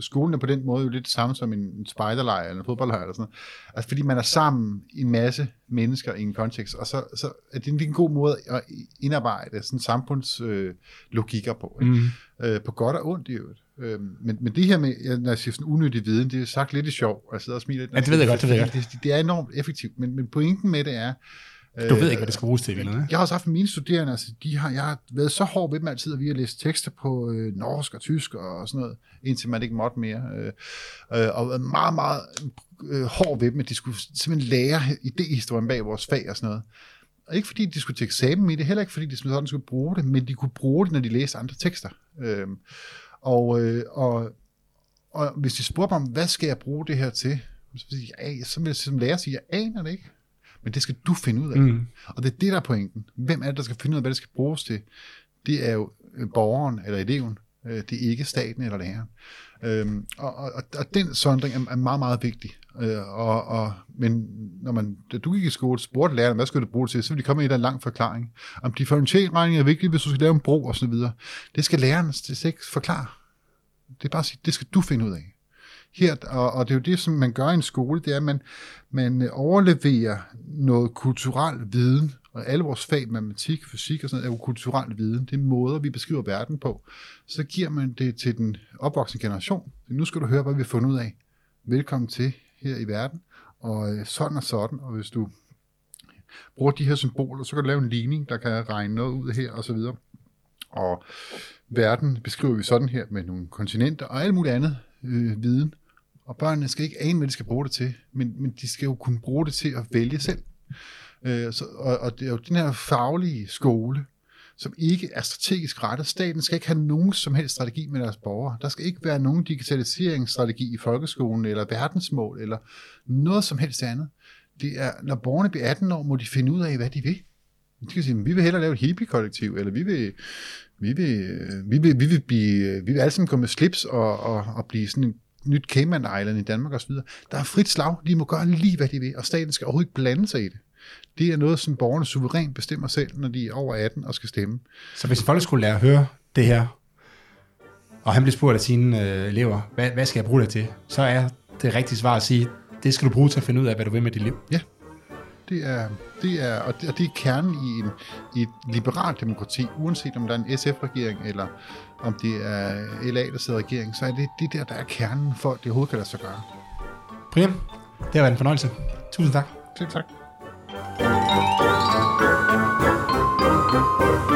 skolen er på den måde jo lidt det samme som en spejderlejr eller en fodboldlejr eller sådan noget. Altså fordi man er sammen i en masse mennesker i en kontekst, og så, så er det en god måde at indarbejde sådan samfundslogikker øh, på. Ikke? Mm. Øh, på godt og ondt i øvrigt. Øh, men, men det her med, når jeg siger sådan unødig viden, det er sagt lidt i sjov, og jeg sidder og smiler lidt. Ja, det ved jeg godt, det ved jeg det, det, det er enormt effektivt, men, men pointen med det er, du ved ikke, hvad det skal bruges til, eller Jeg har også haft mine studerende, altså, de har, jeg har været så hård ved dem altid, at vi har læst tekster på øh, norsk og tysk og sådan noget, indtil man ikke måtte mere. Øh, øh, og været meget, meget øh, hård ved dem, at de skulle simpelthen lære idehistorien bag vores fag og sådan noget. Og ikke fordi de skulle til eksamen i det, heller ikke fordi de sådan skulle bruge det, men de kunne bruge det, når de læste andre tekster. Øh, og, øh, og, og hvis de spurgte mig, hvad skal jeg bruge det her til? Så vil jeg, så vil jeg som lærer sige, jeg aner det ikke. Men det skal du finde ud af. Mm. Og det er det, der er pointen. Hvem er det, der skal finde ud af, hvad det skal bruges til? Det er jo øh, borgeren eller eleven. Øh, det er ikke staten eller læreren. Øhm, og, og, og den sondring er, meget, meget vigtig. Øh, og, og, men når man, da du gik i skole, spurgte lærerne, hvad skal du bruge det til, så vil de komme med en lang forklaring. Om differentialregning er vigtigt, hvis du skal lave en bro og så videre. Det skal læreren det skal ikke forklare. Det er bare at sige, det skal du finde ud af her, og, og det er jo det, som man gør i en skole, det er, at man, man overleverer noget kulturel viden, og alle vores fag, matematik, fysik og sådan noget, er jo kulturel viden. Det er måder, vi beskriver verden på. Så giver man det til den opvoksende generation. Nu skal du høre, hvad vi har fundet ud af. Velkommen til her i verden, og øh, sådan og sådan, og hvis du bruger de her symboler, så kan du lave en ligning, der kan regne noget ud her, og så videre. Og verden beskriver vi sådan her med nogle kontinenter og alt muligt andet øh, viden. Og børnene skal ikke ane, hvad de skal bruge det til, men, men de skal jo kunne bruge det til at vælge selv. Øh, så, og, og det er jo den her faglige skole, som ikke er strategisk rettet. Staten skal ikke have nogen som helst strategi med deres borgere. Der skal ikke være nogen digitaliseringsstrategi i folkeskolen, eller verdensmål, eller noget som helst andet. Det er, når borgerne bliver 18 år, må de finde ud af, hvad de vil. De kan sige, vi vil hellere lave et hippie-kollektiv, eller vi vil, vi vil, øh, vi vil, vi vil, blive, øh, vi vil alle sammen komme med slips og, og, og blive sådan en nyt Cayman Island i Danmark osv. Der er frit slag, de må gøre lige, hvad de vil, og staten skal overhovedet ikke blande sig i det. Det er noget, som borgerne suverænt bestemmer selv, når de er over 18 og skal stemme. Så hvis en folkeskolelærer hører det her, og han bliver spurgt af sine øh, elever, hvad, hvad skal jeg bruge det til? Så er det rigtige svar at sige, det skal du bruge til at finde ud af, hvad du vil med dit liv. Ja, det er, det er, og, det, og det er kernen i, en, i et liberalt demokrati, uanset om der er en SF-regering, eller om det er LA, der sidder i regering, så er det det der, der er kernen for, at det overhovedet kan lade sig gøre. Brian, det har været en fornøjelse. Tusind tak. Selv tak. thank you